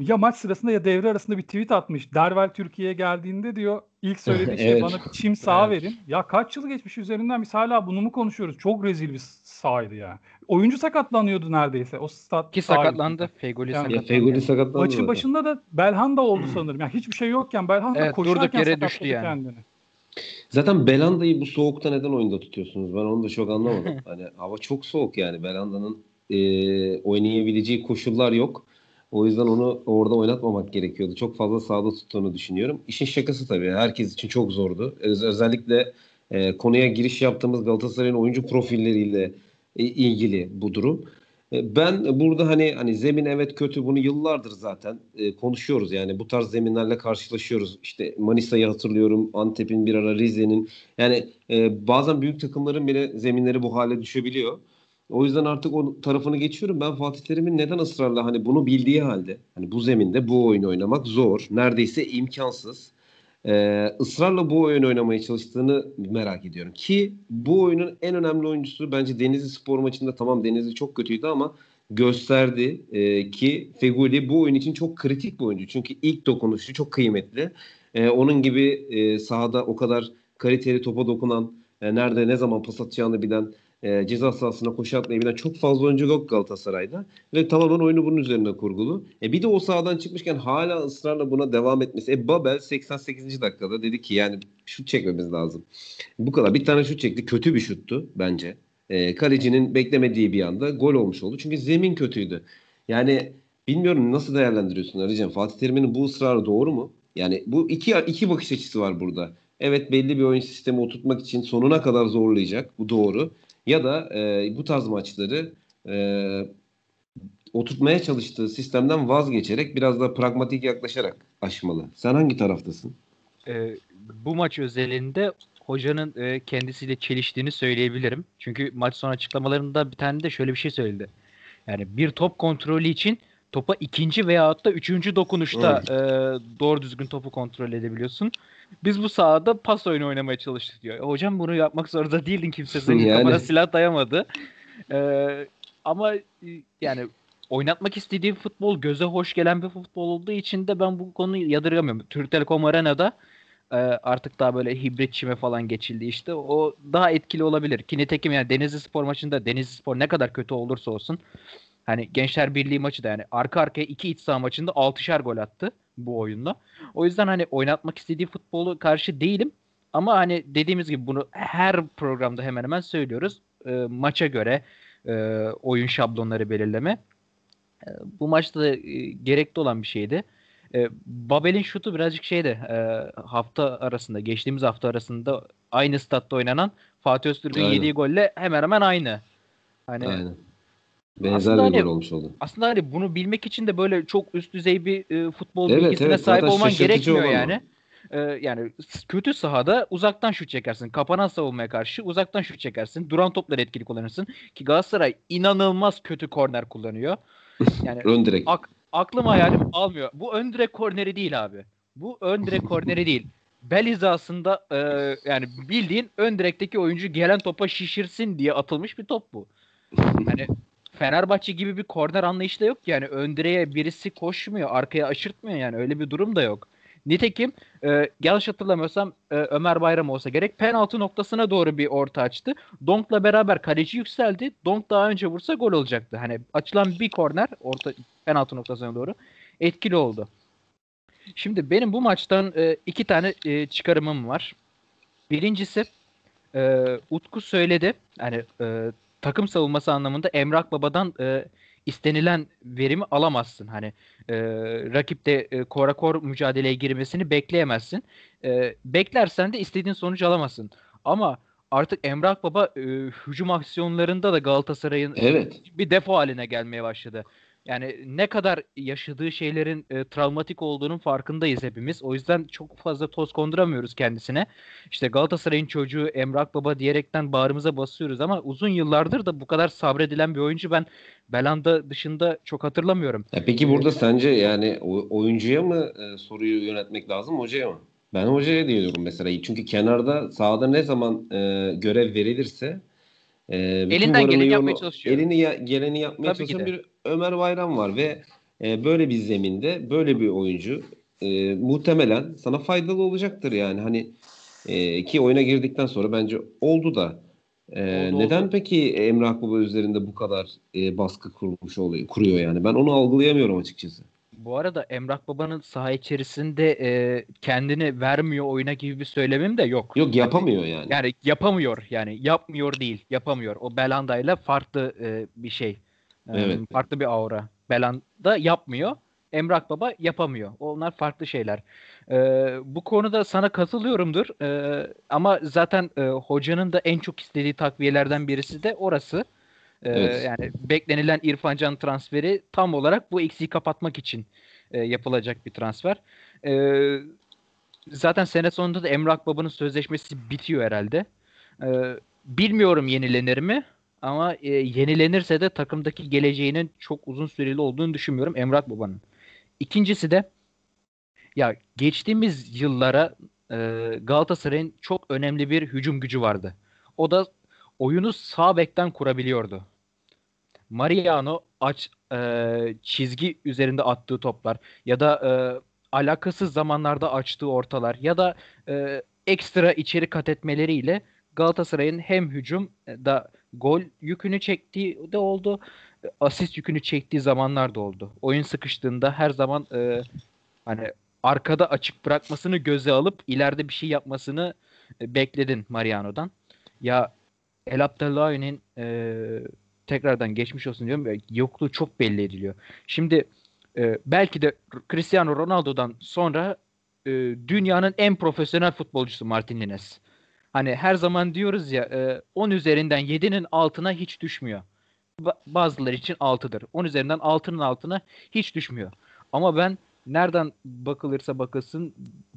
ya maç sırasında ya devre arasında bir tweet atmış. Dervel Türkiye'ye geldiğinde diyor ilk söylediği şey evet. bana bir çim saha evet. verin. Ya kaç yıl geçmiş üzerinden biz hala bunu mu konuşuyoruz? Çok rezil bir sahaydı ya. Oyuncu sakatlanıyordu neredeyse. O stat Ki sakatlandı. Fegoli yani, sakatlandı. Fegoli sakatlandı. Maçın başında da Belhanda oldu sanırım. Yani hiçbir şey yokken Belhanda evet, koşarken yere düştü yani. kendini. Zaten Belanda'yı bu soğukta neden oyunda tutuyorsunuz? Ben onu da çok anlamadım. hani hava çok soğuk yani. Belanda'nın e, oynayabileceği koşullar yok. O yüzden onu orada oynatmamak gerekiyordu. Çok fazla sağda tuttuğunu düşünüyorum. İşin şakası tabii. Herkes için çok zordu. Öz- özellikle e, konuya giriş yaptığımız Galatasaray'ın oyuncu profilleriyle e, ilgili bu durum. E, ben burada hani hani zemin evet kötü bunu yıllardır zaten e, konuşuyoruz yani bu tarz zeminlerle karşılaşıyoruz. İşte Manisa'yı hatırlıyorum, Antep'in bir ara Rize'nin yani e, bazen büyük takımların bile zeminleri bu hale düşebiliyor. O yüzden artık o tarafını geçiyorum. Ben Fatih Terim'in neden ısrarla hani bunu bildiği halde hani bu zeminde bu oyunu oynamak zor. Neredeyse imkansız. Ee, ısrarla bu oyun oynamaya çalıştığını merak ediyorum. Ki bu oyunun en önemli oyuncusu bence Denizli Spor maçında tamam Denizli çok kötüydü ama gösterdi e, ki Feguli bu oyun için çok kritik bir oyuncu. Çünkü ilk dokunuşu çok kıymetli. E, onun gibi e, sahada o kadar kaliteli topa dokunan, e, nerede ne zaman pas atacağını bilen e, ceza sahasına koşu çok fazla oyuncu yok Galatasaray'da. Ve tamamen oyunu bunun üzerine kurgulu. E, bir de o sahadan çıkmışken hala ısrarla buna devam etmesi. E, Babel 88. dakikada dedi ki yani şut çekmemiz lazım. Bu kadar. Bir tane şut çekti. Kötü bir şuttu bence. E, kalecinin beklemediği bir anda gol olmuş oldu. Çünkü zemin kötüydü. Yani bilmiyorum nasıl değerlendiriyorsun Arıcan? Fatih Terim'in bu ısrarı doğru mu? Yani bu iki, iki bakış açısı var burada. Evet belli bir oyun sistemi oturtmak için sonuna kadar zorlayacak. Bu doğru ya da e, bu tarz maçları e, oturtmaya çalıştığı sistemden vazgeçerek biraz daha pragmatik yaklaşarak aşmalı. Sen hangi taraftasın? Ee, bu maç özelinde hocanın e, kendisiyle çeliştiğini söyleyebilirim. Çünkü maç sonu açıklamalarında bir tane de şöyle bir şey söyledi. Yani bir top kontrolü için topa ikinci veya da üçüncü dokunuşta e, doğru düzgün topu kontrol edebiliyorsun. Biz bu sahada pas oyunu oynamaya çalıştık diyor. E, hocam bunu yapmak zorunda değildin kimse senin yani. kafana silah dayamadı. E, ama e, yani oynatmak istediği futbol göze hoş gelen bir futbol olduğu için de ben bu konuyu yadırgamıyorum. Türk Telekom Arena'da e, artık daha böyle hibrit çime falan geçildi işte. O daha etkili olabilir. Ki nitekim yani Denizli Spor maçında Denizli Spor ne kadar kötü olursa olsun Hani Gençler Birliği maçı da yani arka arkaya iki iç saha maçında 6'şer gol attı bu oyunda. O yüzden hani oynatmak istediği futbolu karşı değilim. Ama hani dediğimiz gibi bunu her programda hemen hemen söylüyoruz. E, maça göre e, oyun şablonları belirleme. E, bu maçta da e, gerekli olan bir şeydi. E, Babel'in şutu birazcık şeydi. E, hafta arasında, geçtiğimiz hafta arasında aynı statta oynanan Fatih Öztürk'ün yediği golle hemen hemen aynı. Hani Aynen. Benzer aslında bir hani, olmuş oldu. Aslında hani bunu bilmek için de böyle çok üst düzey bir e, futbol evet, bilgisine evet, sahip olman gerekmiyor yani. Ee, yani kötü sahada uzaktan şut çekersin. Kapanan savunmaya karşı uzaktan şut çekersin. Duran topları etkili kullanırsın. Ki Galatasaray inanılmaz kötü korner kullanıyor. Yani ön direk. Ak- aklım hayalim almıyor. Bu ön direk korneri değil abi. Bu ön direk korneri değil. Bel hizasında e, yani bildiğin ön direkteki oyuncu gelen topa şişirsin diye atılmış bir top bu. Hani Fenerbahçe gibi bir korner anlayışı da yok yani ön direğe birisi koşmuyor, arkaya aşırtmıyor yani öyle bir durum da yok. Nitekim e, yanlış hatırlamıyorsam e, Ömer Bayram olsa gerek penaltı noktasına doğru bir orta açtı. Donk'la beraber kaleci yükseldi. Donk daha önce vursa gol olacaktı. Hani açılan bir korner orta penaltı noktasına doğru etkili oldu. Şimdi benim bu maçtan e, iki tane e, çıkarımım var. Birincisi e, Utku söyledi. Hani e, takım savunması anlamında Emrak Baba'dan e, istenilen verimi alamazsın. Hani e, rakipte e, kora kor mücadeleye girmesini bekleyemezsin. E, beklersen de istediğin sonucu alamazsın. Ama artık Emrak Baba e, hücum aksiyonlarında da Galatasaray'ın evet. bir defo haline gelmeye başladı. Yani ne kadar yaşadığı şeylerin e, travmatik olduğunun farkındayız hepimiz. O yüzden çok fazla toz konduramıyoruz kendisine. İşte Galatasaray'ın çocuğu Emrak Baba diyerekten bağrımıza basıyoruz ama uzun yıllardır da bu kadar sabredilen bir oyuncu ben Belanda dışında çok hatırlamıyorum. Ya peki burada sence yani oyuncuya mı e, soruyu yönetmek lazım hocaya mı? Ben hocaya diyorum mesela. Çünkü kenarda sahada ne zaman e, görev verilirse e, elinden geleni yapmaya çalışıyor. Elini ya, geleni yapmaya Tabii çalışan bir Ömer Bayram var ve e, böyle bir zeminde böyle bir oyuncu e, muhtemelen sana faydalı olacaktır yani hani e, ki oyuna girdikten sonra bence oldu da e, oldu, neden oldu. peki Emrah Baba üzerinde bu kadar e, baskı kurmuş oluyor kuruyor yani ben onu algılayamıyorum açıkçası. Bu arada Emrah Baba'nın saha içerisinde e, kendini vermiyor oyuna gibi bir söylemim de yok. Yok yapamıyor yani. Yani yapamıyor yani yapmıyor değil yapamıyor. O Belanda'yla farklı e, bir şey Evet. Farklı bir aura. Belanda yapmıyor. Emrak Baba yapamıyor. Onlar farklı şeyler. Ee, bu konuda sana katılıyorumdur. Ee, ama zaten e, hocanın da en çok istediği takviyelerden birisi de orası. Ee, Evet. Yani beklenilen İrfan Can transferi tam olarak bu eksiği kapatmak için e, yapılacak bir transfer. Ee, zaten sene sonunda da Emrak Baba'nın sözleşmesi bitiyor herhalde. Ee, bilmiyorum yenilenir mi? Ama e, yenilenirse de takımdaki geleceğinin çok uzun süreli olduğunu düşünmüyorum Emrak Baba'nın. İkincisi de ya geçtiğimiz yıllara e, Galatasaray'ın çok önemli bir hücum gücü vardı. O da oyunu sağ bekten kurabiliyordu. Mariano aç e, çizgi üzerinde attığı toplar ya da e, alakasız zamanlarda açtığı ortalar ya da e, ekstra içeri kat etmeleriyle Galatasaray'ın hem hücum e, da gol yükünü çektiği de oldu. Asist yükünü çektiği zamanlar da oldu. Oyun sıkıştığında her zaman e, hani arkada açık bırakmasını göze alıp ileride bir şey yapmasını e, bekledin Mariano'dan. Ya El Abdellahi'nin e, tekrardan geçmiş olsun diyorum. Yokluğu çok belli ediliyor. Şimdi e, belki de Cristiano Ronaldo'dan sonra e, dünyanın en profesyonel futbolcusu Martin Lines. Hani her zaman diyoruz ya e, 10 üzerinden 7'nin altına hiç düşmüyor. Ba- bazıları için 6'dır. 10 üzerinden 6'nın altına hiç düşmüyor. Ama ben nereden bakılırsa bakılsın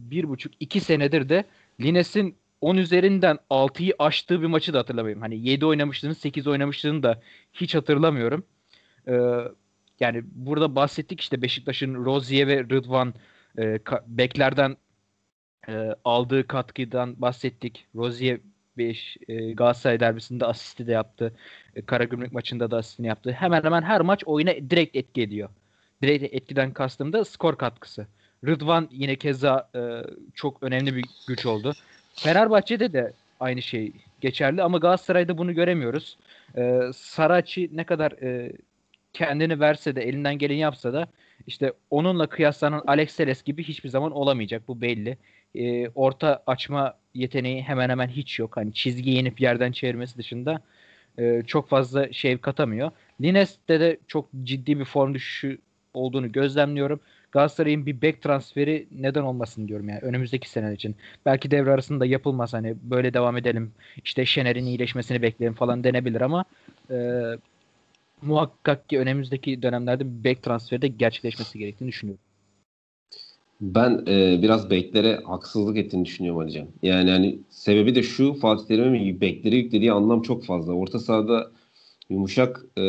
1,5-2 senedir de Lines'in 10 üzerinden 6'yı aştığı bir maçı da hatırlamıyorum. Hani 7 oynamışlığını 8 oynamışlığını da hiç hatırlamıyorum. Ee, yani burada bahsettik işte Beşiktaş'ın Rozier ve Rıdvan e, beklerden e, aldığı katkıdan bahsettik. Rozier 5 e, Galatasaray derbisinde asisti de yaptı. E, Karagümrük maçında da asistini yaptı. Hemen hemen her maç oyuna direkt etki ediyor. Direkt etkiden kastım da skor katkısı. Rıdvan yine keza e, çok önemli bir güç oldu. Fenerbahçe'de de aynı şey geçerli ama Galatasaray'da bunu göremiyoruz. E, Saraçi ne kadar e, kendini verse de elinden geleni yapsa da işte onunla kıyaslanan Alex Telles gibi hiçbir zaman olamayacak. Bu belli. E, orta açma yeteneği hemen hemen hiç yok. Hani çizgi yenip yerden çevirmesi dışında e, çok fazla şey katamıyor. Lines'te de çok ciddi bir form düşüşü olduğunu gözlemliyorum. Galatasaray'ın bir bek transferi neden olmasın diyorum yani önümüzdeki sene için. Belki devre arasında yapılmaz hani böyle devam edelim işte Şener'in iyileşmesini bekleyelim falan denebilir ama e, muhakkak ki önümüzdeki dönemlerde bir bek transferi de gerçekleşmesi gerektiğini düşünüyorum. Ben e, biraz beklere haksızlık ettiğini düşünüyorum Alican. Yani hani sebebi de şu Fatih Terim'in beklere yüklediği anlam çok fazla. Orta sahada yumuşak e,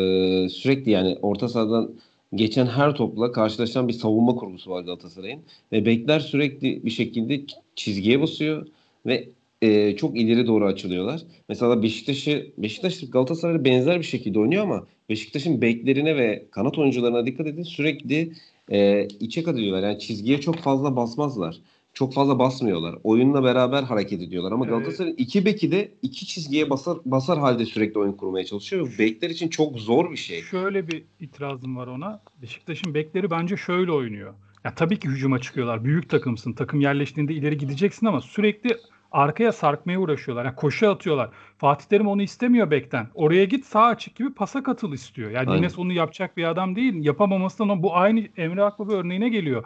sürekli yani orta sahadan geçen her topla karşılaşan bir savunma kurgusu var Galatasaray'ın. Ve bekler sürekli bir şekilde çizgiye basıyor ve e, çok ileri doğru açılıyorlar. Mesela Beşiktaş'ı Beşiktaş Galatasaray'a benzer bir şekilde oynuyor ama Beşiktaş'ın beklerine ve kanat oyuncularına dikkat edin sürekli e, içe ediyorlar. Yani çizgiye çok fazla basmazlar. Çok fazla basmıyorlar. Oyunla beraber hareket ediyorlar. Ama Ee, Galatasaray'ın iki beki de iki çizgiye basar, basar halde sürekli oyun kurmaya çalışıyor. Bekler için çok zor bir şey. Şöyle bir itirazım var ona. Beşiktaş'ın bekleri bence şöyle oynuyor. Ya tabii ki hücuma çıkıyorlar. Büyük takımsın. Takım yerleştiğinde ileri gideceksin ama sürekli arkaya sarkmaya uğraşıyorlar. Yani koşu atıyorlar. Fatih Terim onu istemiyor bekten. Oraya git sağ açık gibi pasa katıl istiyor. Yani Aynen. Lines onu yapacak bir adam değil. Yapamamasından bu aynı Emre Akbaba örneğine geliyor.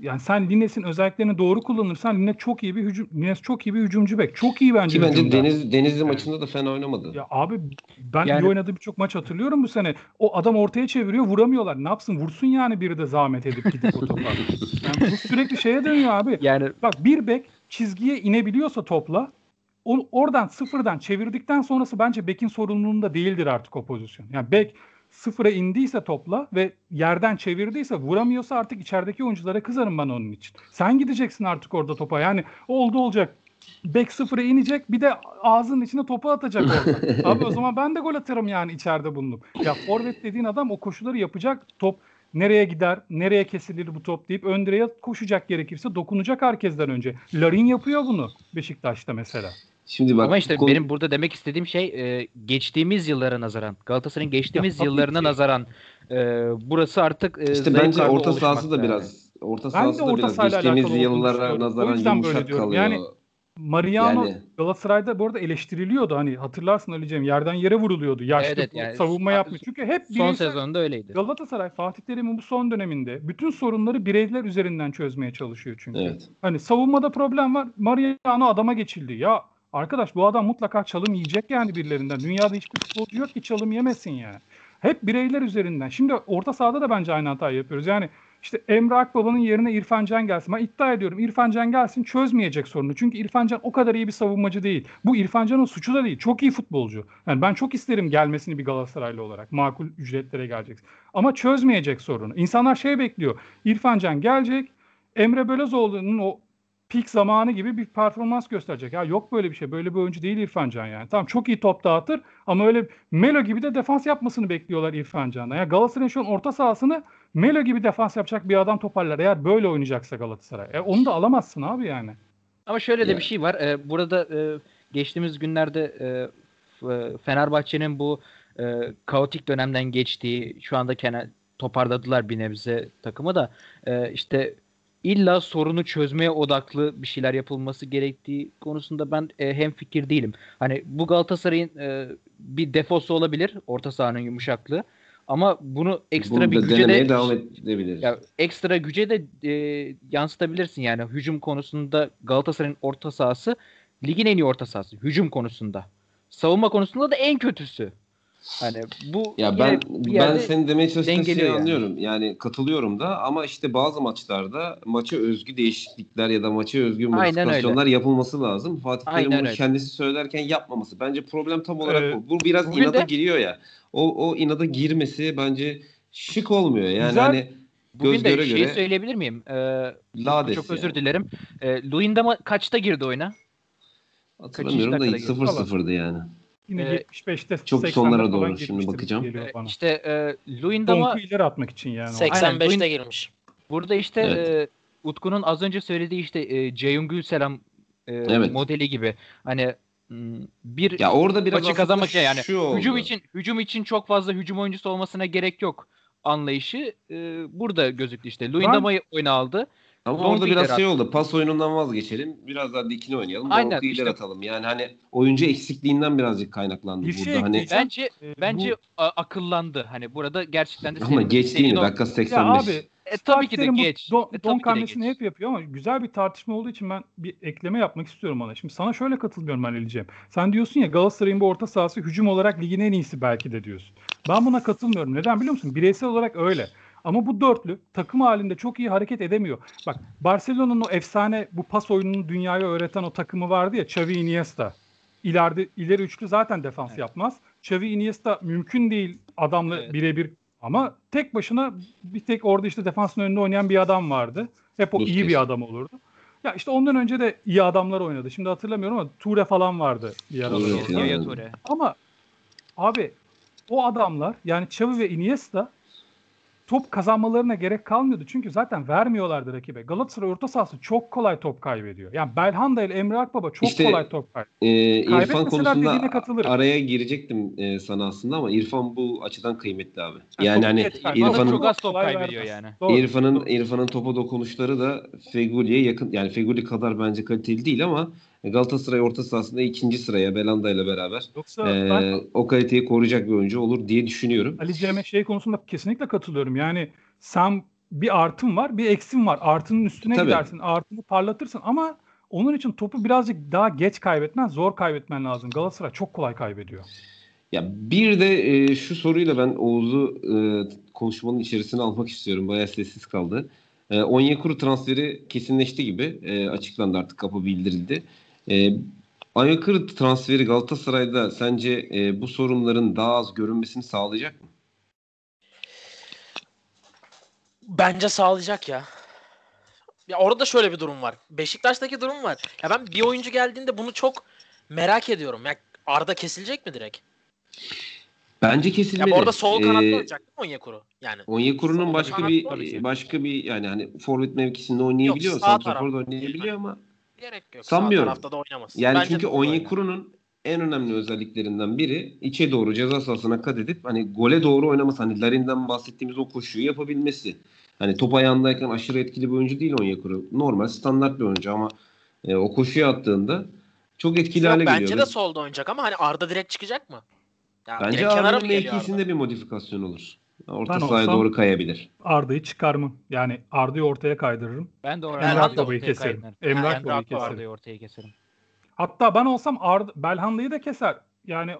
Yani sen Lines'in özelliklerini doğru kullanırsan Lines çok iyi bir hücum Lines çok iyi bir hücumcu bek. Çok iyi bence Ki bence hücumda. Deniz, Denizli maçında da fena oynamadı. Ya abi ben Yani- iyi oynadığı birçok maç hatırlıyorum bu sene. O adam ortaya çeviriyor vuramıyorlar. Ne yapsın vursun yani biri de zahmet edip gidip o topa. Yani bu sürekli şeye dönüyor abi. Yani Bak bir bek çizgiye inebiliyorsa topla o, oradan sıfırdan çevirdikten sonrası bence bekin sorumluluğunda değildir artık o pozisyon. Yani bek sıfıra indiyse topla ve yerden çevirdiyse vuramıyorsa artık içerideki oyunculara kızarım ben onun için. Sen gideceksin artık orada topa. Yani oldu olacak. Bek sıfıra inecek bir de ağzının içine topu atacak orada. Abi o zaman ben de gol atarım yani içeride bulunup. Ya forvet dediğin adam o koşuları yapacak. Top nereye gider, nereye kesilir bu top deyip ön direğe koşacak gerekirse dokunacak herkesten önce. Larin yapıyor bunu Beşiktaş'ta mesela. Şimdi bak ama işte konu- benim burada demek istediğim şey e, geçtiğimiz yıllara nazaran Galatasaray'ın geçtiğimiz tabii yıllarına ki. nazaran e, burası artık e, işte bence orta sahası da yani. biraz orta Ben sahası de da orta biraz geçtiğimiz yıllara nazaran yumuşak kalıyor. Yani Mariano Yani Galatasaray'da bu arada eleştiriliyordu. Hani hatırlarsın Ali Cem yerden yere vuruluyordu. Yaşlı Evet, evet, yani savunma yapmış. Çünkü hep Son bireysel- sezonda öyleydi. Galatasaray Fatih Terim'in bu son döneminde bütün sorunları bireyler üzerinden çözmeye çalışıyor çünkü. evet. Hani savunmada problem var. Mariano adama geçildi. Ya arkadaş bu adam mutlaka çalım yiyecek yani birilerinden. Dünyada hiçbir futbolcu yok ki çalım yemesin yani. Hep bireyler üzerinden. Şimdi orta sahada da bence aynı hatayı yapıyoruz. Yani işte Emre Akbaba'nın yerine İrfan Can gelsin. Ben iddia ediyorum İrfan Can gelsin çözmeyecek sorunu. Çünkü İrfan Can o kadar iyi bir savunmacı değil. Bu İrfan Can'ın suçu da değil. Çok iyi futbolcu. Yani ben çok isterim gelmesini bir Galatasaraylı olarak. Makul ücretlere gelecek. Ama çözmeyecek sorunu. İnsanlar şey bekliyor. İrfan Can gelecek. Emre Belözoğlu'nun o pik zamanı gibi bir performans gösterecek. Ya yok böyle bir şey. Böyle bir oyuncu değil İrfan Can yani. Tamam çok iyi top dağıtır ama öyle Melo gibi de defans yapmasını bekliyorlar İrfan Can'dan. Ya Galatasaray'ın şu an orta sahasını Melo gibi defans yapacak bir adam toparlar. Eğer böyle oynayacaksa Galatasaray. E, onu da alamazsın abi yani. Ama şöyle de bir şey var. Ee, burada e, geçtiğimiz günlerde e, F- Fenerbahçe'nin bu e, kaotik dönemden geçtiği, şu anda kenar toparladılar bir nebze takımı da e, işte illa sorunu çözmeye odaklı bir şeyler yapılması gerektiği konusunda ben e, hem fikir değilim. Hani bu Galatasaray'ın e, bir defosu olabilir orta sahanın yumuşaklığı ama bunu ekstra Bunu bir güce de devam edebiliriz. ya ekstra güce de e, yansıtabilirsin yani hücum konusunda Galatasaray'ın orta sahası ligin en iyi orta sahası hücum konusunda. Savunma konusunda da en kötüsü. Hani bu Ya ben bir ben senin demeye çalıştığın şeyi yani. anlıyorum. Yani katılıyorum da ama işte bazı maçlarda maça özgü değişiklikler ya da maça özgü modifikasyonlar yapılması lazım. Fatih Terim bunu kendisi söylerken yapmaması. Bence problem tam olarak Ee, bu. Bu biraz bugün inada de- giriyor ya. O o inada girmesi bence şık olmuyor. Yani Güzel. hani bugün göz de göre şeyi göre söyleyebilir miyim? Ee, lades çok yani. özür dilerim. Ee, Luyendama kaçta girdi oyuna? Hatırlamıyorum da dakikada girdi? 0-0'dı yani. Yine Ee, 75'te Çok 80'de sonlara doğru şimdi bakacağım. işte e, Luyendama Donku ileri atmak için yani. o. 85'te Aynen, girmiş. Burada işte Evet. e, Utku'nun az önce söylediği işte e, Ceyhun Gülselam e, Evet. modeli gibi. Hani bir Ya orada biraz maçı kazanmak için yani oldu. hücum için hücum için çok fazla hücum oyuncusu olmasına gerek yok anlayışı e, burada gözüktü işte. Luyendama'yı oyuna aldı. Ama Donku orada biraz şey oldu. Pas oyunundan vazgeçelim. Biraz daha dikine oynayalım. Aynen, ileri işte- atalım. Yani hani oyuncu eksikliğinden birazcık kaynaklandı Bir burada. şey hani. Bence Ee, bence bu- akıllandı. Hani burada gerçekten de ama senin- geç değil mi? senin o- Dakika ya 85. abi E, tabii ki de geç. Don, E, tabii don hamlesini geç. hep yapıyor ama güzel bir tartışma olduğu için ben bir ekleme yapmak istiyorum ona. Şimdi sana şöyle katılmıyorum ben Ali'ciğim. Sen diyorsun ya Galatasaray'ın bu orta sahası hücum olarak ligin en iyisi belki de diyorsun. Ben buna katılmıyorum. Neden biliyor musun? Bireysel olarak öyle. Ama bu dörtlü takım halinde çok iyi hareket edemiyor. Bak Barcelona'nın o efsane bu pas oyununu dünyaya öğreten o takımı vardı ya Xavi Iniesta. İleride ileri üçlü zaten defans Evet. yapmaz. Xavi Iniesta mümkün değil adamla Evet. birebir ama tek başına bir tek orada işte defansın önünde oynayan bir adam vardı. Hep o iyi Busquets. bir adam olurdu. Ya işte ondan önce de iyi adamlar oynadı. Şimdi hatırlamıyorum ama Ture falan vardı bir aralar. Yaya Yani. Toure. Ama abi o adamlar yani Xavi ve Iniesta top kazanmalarına gerek kalmıyordu. Çünkü zaten vermiyorlardı rakibe. Galatasaray orta sahası çok kolay top kaybediyor. Yani Belhanda ile Emre Akbaba çok İşte- kolay top kaybediyor. Ee, İrfan konusunda katılırım. araya girecektim e, sana aslında ama İrfan bu açıdan kıymetli abi. Yani çok hani. İrfan'ın çok az top kaybediyor yani. İrfan'ın. İrfan'ın topa dokunuşları da Feguli'ye yakın. Yani Feguli kadar bence kaliteli değil ama Galatasaray orta sahasında ikinci sıraya Belanda ile beraber Yoksa e, ben o kaliteyi koruyacak bir oyuncu olur diye düşünüyorum. Ali Cem'e şey konusunda kesinlikle katılıyorum. Yani sen bir artın var, bir eksin var. Artının üstüne Tabii. gidersin, artını parlatırsın ama onun için topu birazcık daha geç kaybetmen, zor kaybetmen lazım. Galatasaray çok kolay kaybediyor. Ya bir de e, şu soruyla ben Oğuz'u e, konuşmanın içerisine almak istiyorum. Bayağı sessiz kaldı. E, Onyekuru transferi kesinleşti gibi. E, açıklandı artık kapı bildirildi. E, Onyekuru transferi Galatasaray'da sence e, bu sorunların daha az görünmesini sağlayacak mı? Bence sağlayacak ya. Ya orada şöyle bir durum var. Beşiktaş'taki durum var. Ya ben bir oyuncu geldiğinde bunu çok merak ediyorum. Ya Arda kesilecek mi direkt? Bence Ya kesilmeli. bu arada sol kanatta E, olacak değil mi Onyekuru? Yani Onyekuru'nun başka bir ki. başka bir yani hani forvet mevkisinde oynayabiliyor, Yok, sağ santrafor da taraf. oynayabiliyor ama gerek yok. Sanmıyorum. Sağ tarafta da oynamaz. Yani Bence çünkü. Onyekuru'nun en önemli özelliklerinden biri içe doğru ceza sahasına kat edip hani gole doğru oynaması. Hani Larin'den bahsettiğimiz o koşuyu yapabilmesi. Hani top ayağındayken aşırı etkili bir oyuncu değil Onyekuru. Normal standart bir oyuncu ama e, o koşuyu attığında çok etkili Yok, hale geliyor. bence de solda oynayacak ama hani Arda direkt çıkacak mı? Ya Bence Arda'nın Arda? mevkisinde bir modifikasyon olur. Orta Ben sahaya olsam- doğru kayabilir. Arda'yı çıkarmam. Yani Arda'yı ortaya kaydırırım. Ben de oraya Emrah Arda'yı Baba'yı keserim. Emrah de Baba'yı Arda'yı keserim. ortaya keserim. Hatta ben olsam Arda, Belhanda'yı da keser. Yani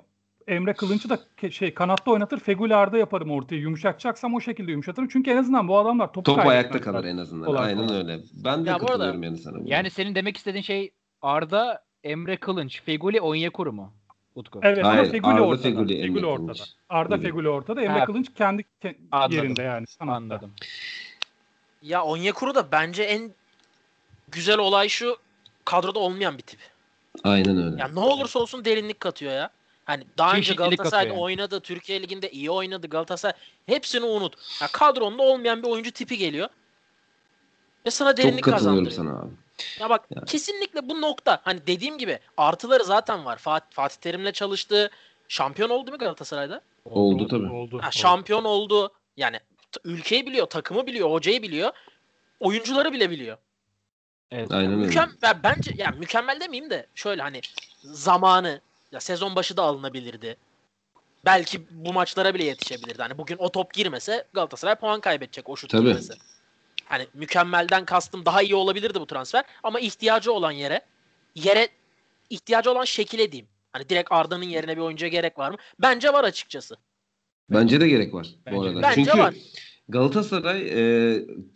Emre Kılınç'ı da ke- şey kanatta oynatır. Feguli Arda yaparım ortaya. Yumuşatacaksam o şekilde yumuşatırım. Çünkü en azından bu adamlar topu Top kaybetmez. ayakta kalır en azından. Kolay Aynen kolay. öyle. Ben de Ya bu arada- katılıyorum yani sana. burada. Yani senin demek istediğin şey Arda, Emre Kılınç, Feguli, Onyekuru mu? Utku. Evet Hayır, ama Feguli Arda, ortada. Feguli, ortada. Arda. Feguli ortada. Emre Ha. Kılınç kendi ke- Anladım. yerinde yani. kanatta. Anladım. Ya Onyekuru da bence en güzel olay şu kadroda olmayan bir tip. Aynen öyle. Ya ne olursa olsun derinlik katıyor ya. Hani daha önce Galatasaray'da yani. oynadı, Türkiye Ligi'nde iyi oynadı Galatasaray. Hepsini unut. Ya kadronda olmayan bir oyuncu tipi geliyor. Ve sana Çok derinlik katılıyorum kazandırıyor. sana abi. Ya bak Ya. kesinlikle bu nokta. Hani dediğim gibi artıları zaten var. Fatih, Fatih Terim'le çalıştı. Şampiyon oldu mu Galatasaray'da? Oldu tabii. Oldu. Ha, oldu. şampiyon oldu. Yani t- ülkeyi biliyor, takımı biliyor, hocayı biliyor. Oyuncuları bile biliyor. Evet. Aynen öyle. Mükemmel ya bence yani mükemmel demeyeyim de şöyle hani zamanı ya sezon başı da alınabilirdi. Belki bu maçlara bile yetişebilirdi. Hani bugün o top girmese Galatasaray puan kaybedecek o şut Tabii. girmese. Hani mükemmelden kastım daha iyi olabilirdi bu transfer ama ihtiyacı olan yere yere ihtiyacı olan şekile diyeyim. Hani direkt Arda'nın yerine bir oyuncuya gerek var mı? Bence var açıkçası. Bence de gerek var Bence bu arada. Bence Çünkü var. Galatasaray e,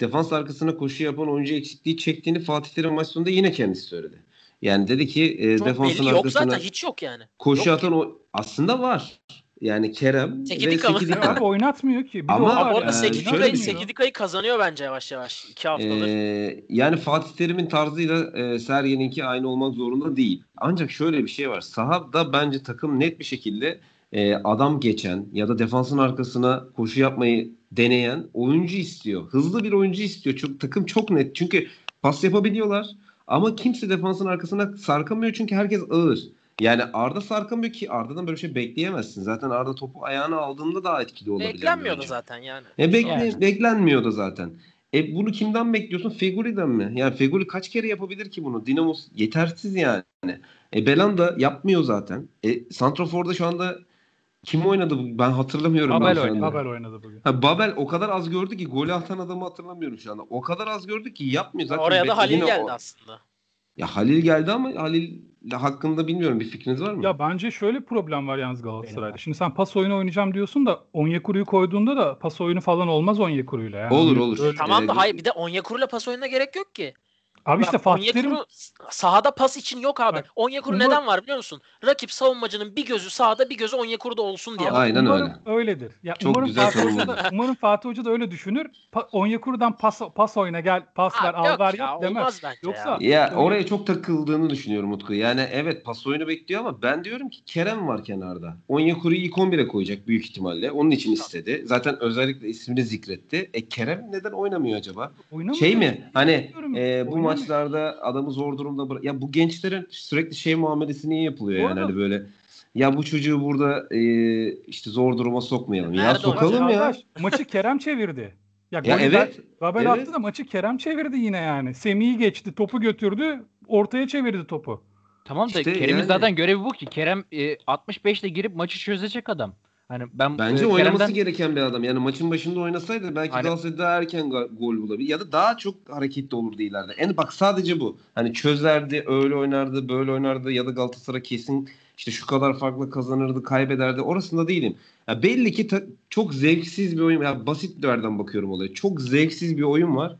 defans arkasına koşu yapan oyuncu eksikliği çektiğini Fatih Terim maç sonunda yine kendisi söyledi. Yani dedi ki e, Çok defansın belli yok arkasına zaten hiç yok yani. koşu Yok atan o aslında var. Yani Kerem Sekidika ve? Sekidika. Abi oynatmıyor ki. Bir de Ama- orada yani. Sekidika'yı- bir- Sekidika'yı kazanıyor bence yavaş yavaş. iki haftadır. Ee, yani Fatih Terim'in tarzıyla e, Sergen'inki aynı olmak zorunda değil. Ancak şöyle bir şey var. Sahada bence takım net bir şekilde e, adam geçen ya da defansın arkasına koşu yapmayı deneyen oyuncu istiyor. Hızlı bir oyuncu istiyor. Çok takım çok net. Çünkü pas yapabiliyorlar ama kimse defansın arkasına sarkamıyor çünkü herkes ağır. Yani Arda sarkamıyor ki Arda'dan böyle bir şey bekleyemezsin. Zaten Arda topu ayağına aldığında daha etkili olabilir. Beklenmiyordu zaten yani. E bekle, Yani. beklenmiyor da zaten. E bunu kimden bekliyorsun? Feguli'den mi? Yani Feguli kaç kere yapabilir ki bunu? Dinamos yetersiz yani. E Belanda yapmıyor zaten. E Santrafor'da şu anda kim oynadı? bu? Ben hatırlamıyorum. ben Babel anda. oynadı. Babel oynadı bugün. Ha, Babel o kadar az gördü ki golü atan adamı hatırlamıyorum şu anda. O kadar az gördü ki yapmıyor zaten. Oraya da Halil geldi o- aslında. Ya Halil geldi ama Halil hakkında bilmiyorum. Bir fikriniz var mı? Ya bence şöyle problem var yalnız Galatasaray'da. Benim. Şimdi sen pas oyunu oynayacağım diyorsun da Onyekuru'yu koyduğunda da pas oyunu falan olmaz Onyekuru'yla. Yani. Olur, olur. Öyle- Tamam da hayır bir de Onyekuru'yla pas oyununa gerek yok ki. Abi işte Fatih Terim sahada pas için yok abi. Bak, Onyekuru Umut- neden var biliyor musun? Rakip savunmacının bir gözü sahada bir gözü Onyekuru'da olsun diye. Abi Aynen umarım öyle. öyledir. Ya Çok umarım güzel Fatih Hoca da, umarım Fatih Hoca da öyle düşünür. Pa- Onyekuru'dan pas pas oyna gel, pas ver, al ver ya, yap demez. olmaz bence Yoksa ya. Ya oraya çok takıldığını düşünüyorum Utku. Yani evet pas oyunu bekliyor ama ben diyorum ki Kerem var kenarda. Onyekuru'yu ilk 11'e koyacak büyük ihtimalle. Onun için istedi. Zaten özellikle ismini zikretti. E Kerem neden oynamıyor acaba? oynamıyor. Şey mi? Hani e, bu oynamıyor. Maçlarda adamı zor durumda bırak. Ya bu gençlerin sürekli şey muamelesi niye yapılıyor yani hani böyle ya bu çocuğu burada e, işte zor duruma sokmayalım. Ya Nerede sokalım ya. Çağdaş, Maçı Kerem çevirdi. Ya, Ya evet. Babel evet. attı da maçı Kerem çevirdi yine yani. Semih'i geçti, topu götürdü, ortaya çevirdi topu. Tamam da İşte Kerem'in yani- zaten görevi bu ki. Kerem e, 65'te girip maçı çözecek adam. Hani ben Bence e, oynaması Kerem'den- gereken bir adam. Yani maçın başında oynasaydı belki Hani- Galatasaray daha erken gol bulabilir. Ya da daha çok hareketli olurdu ileride. En bak sadece bu. Hani çözerdi, öyle oynardı, böyle oynardı ya da Galatasaray kesin işte şu kadar farklı kazanırdı, kaybederdi. Orasında değilim. Ya belli ki ta- çok zevksiz bir oyun. Ya basit bir yerden bakıyorum olaya. Çok zevksiz bir oyun var.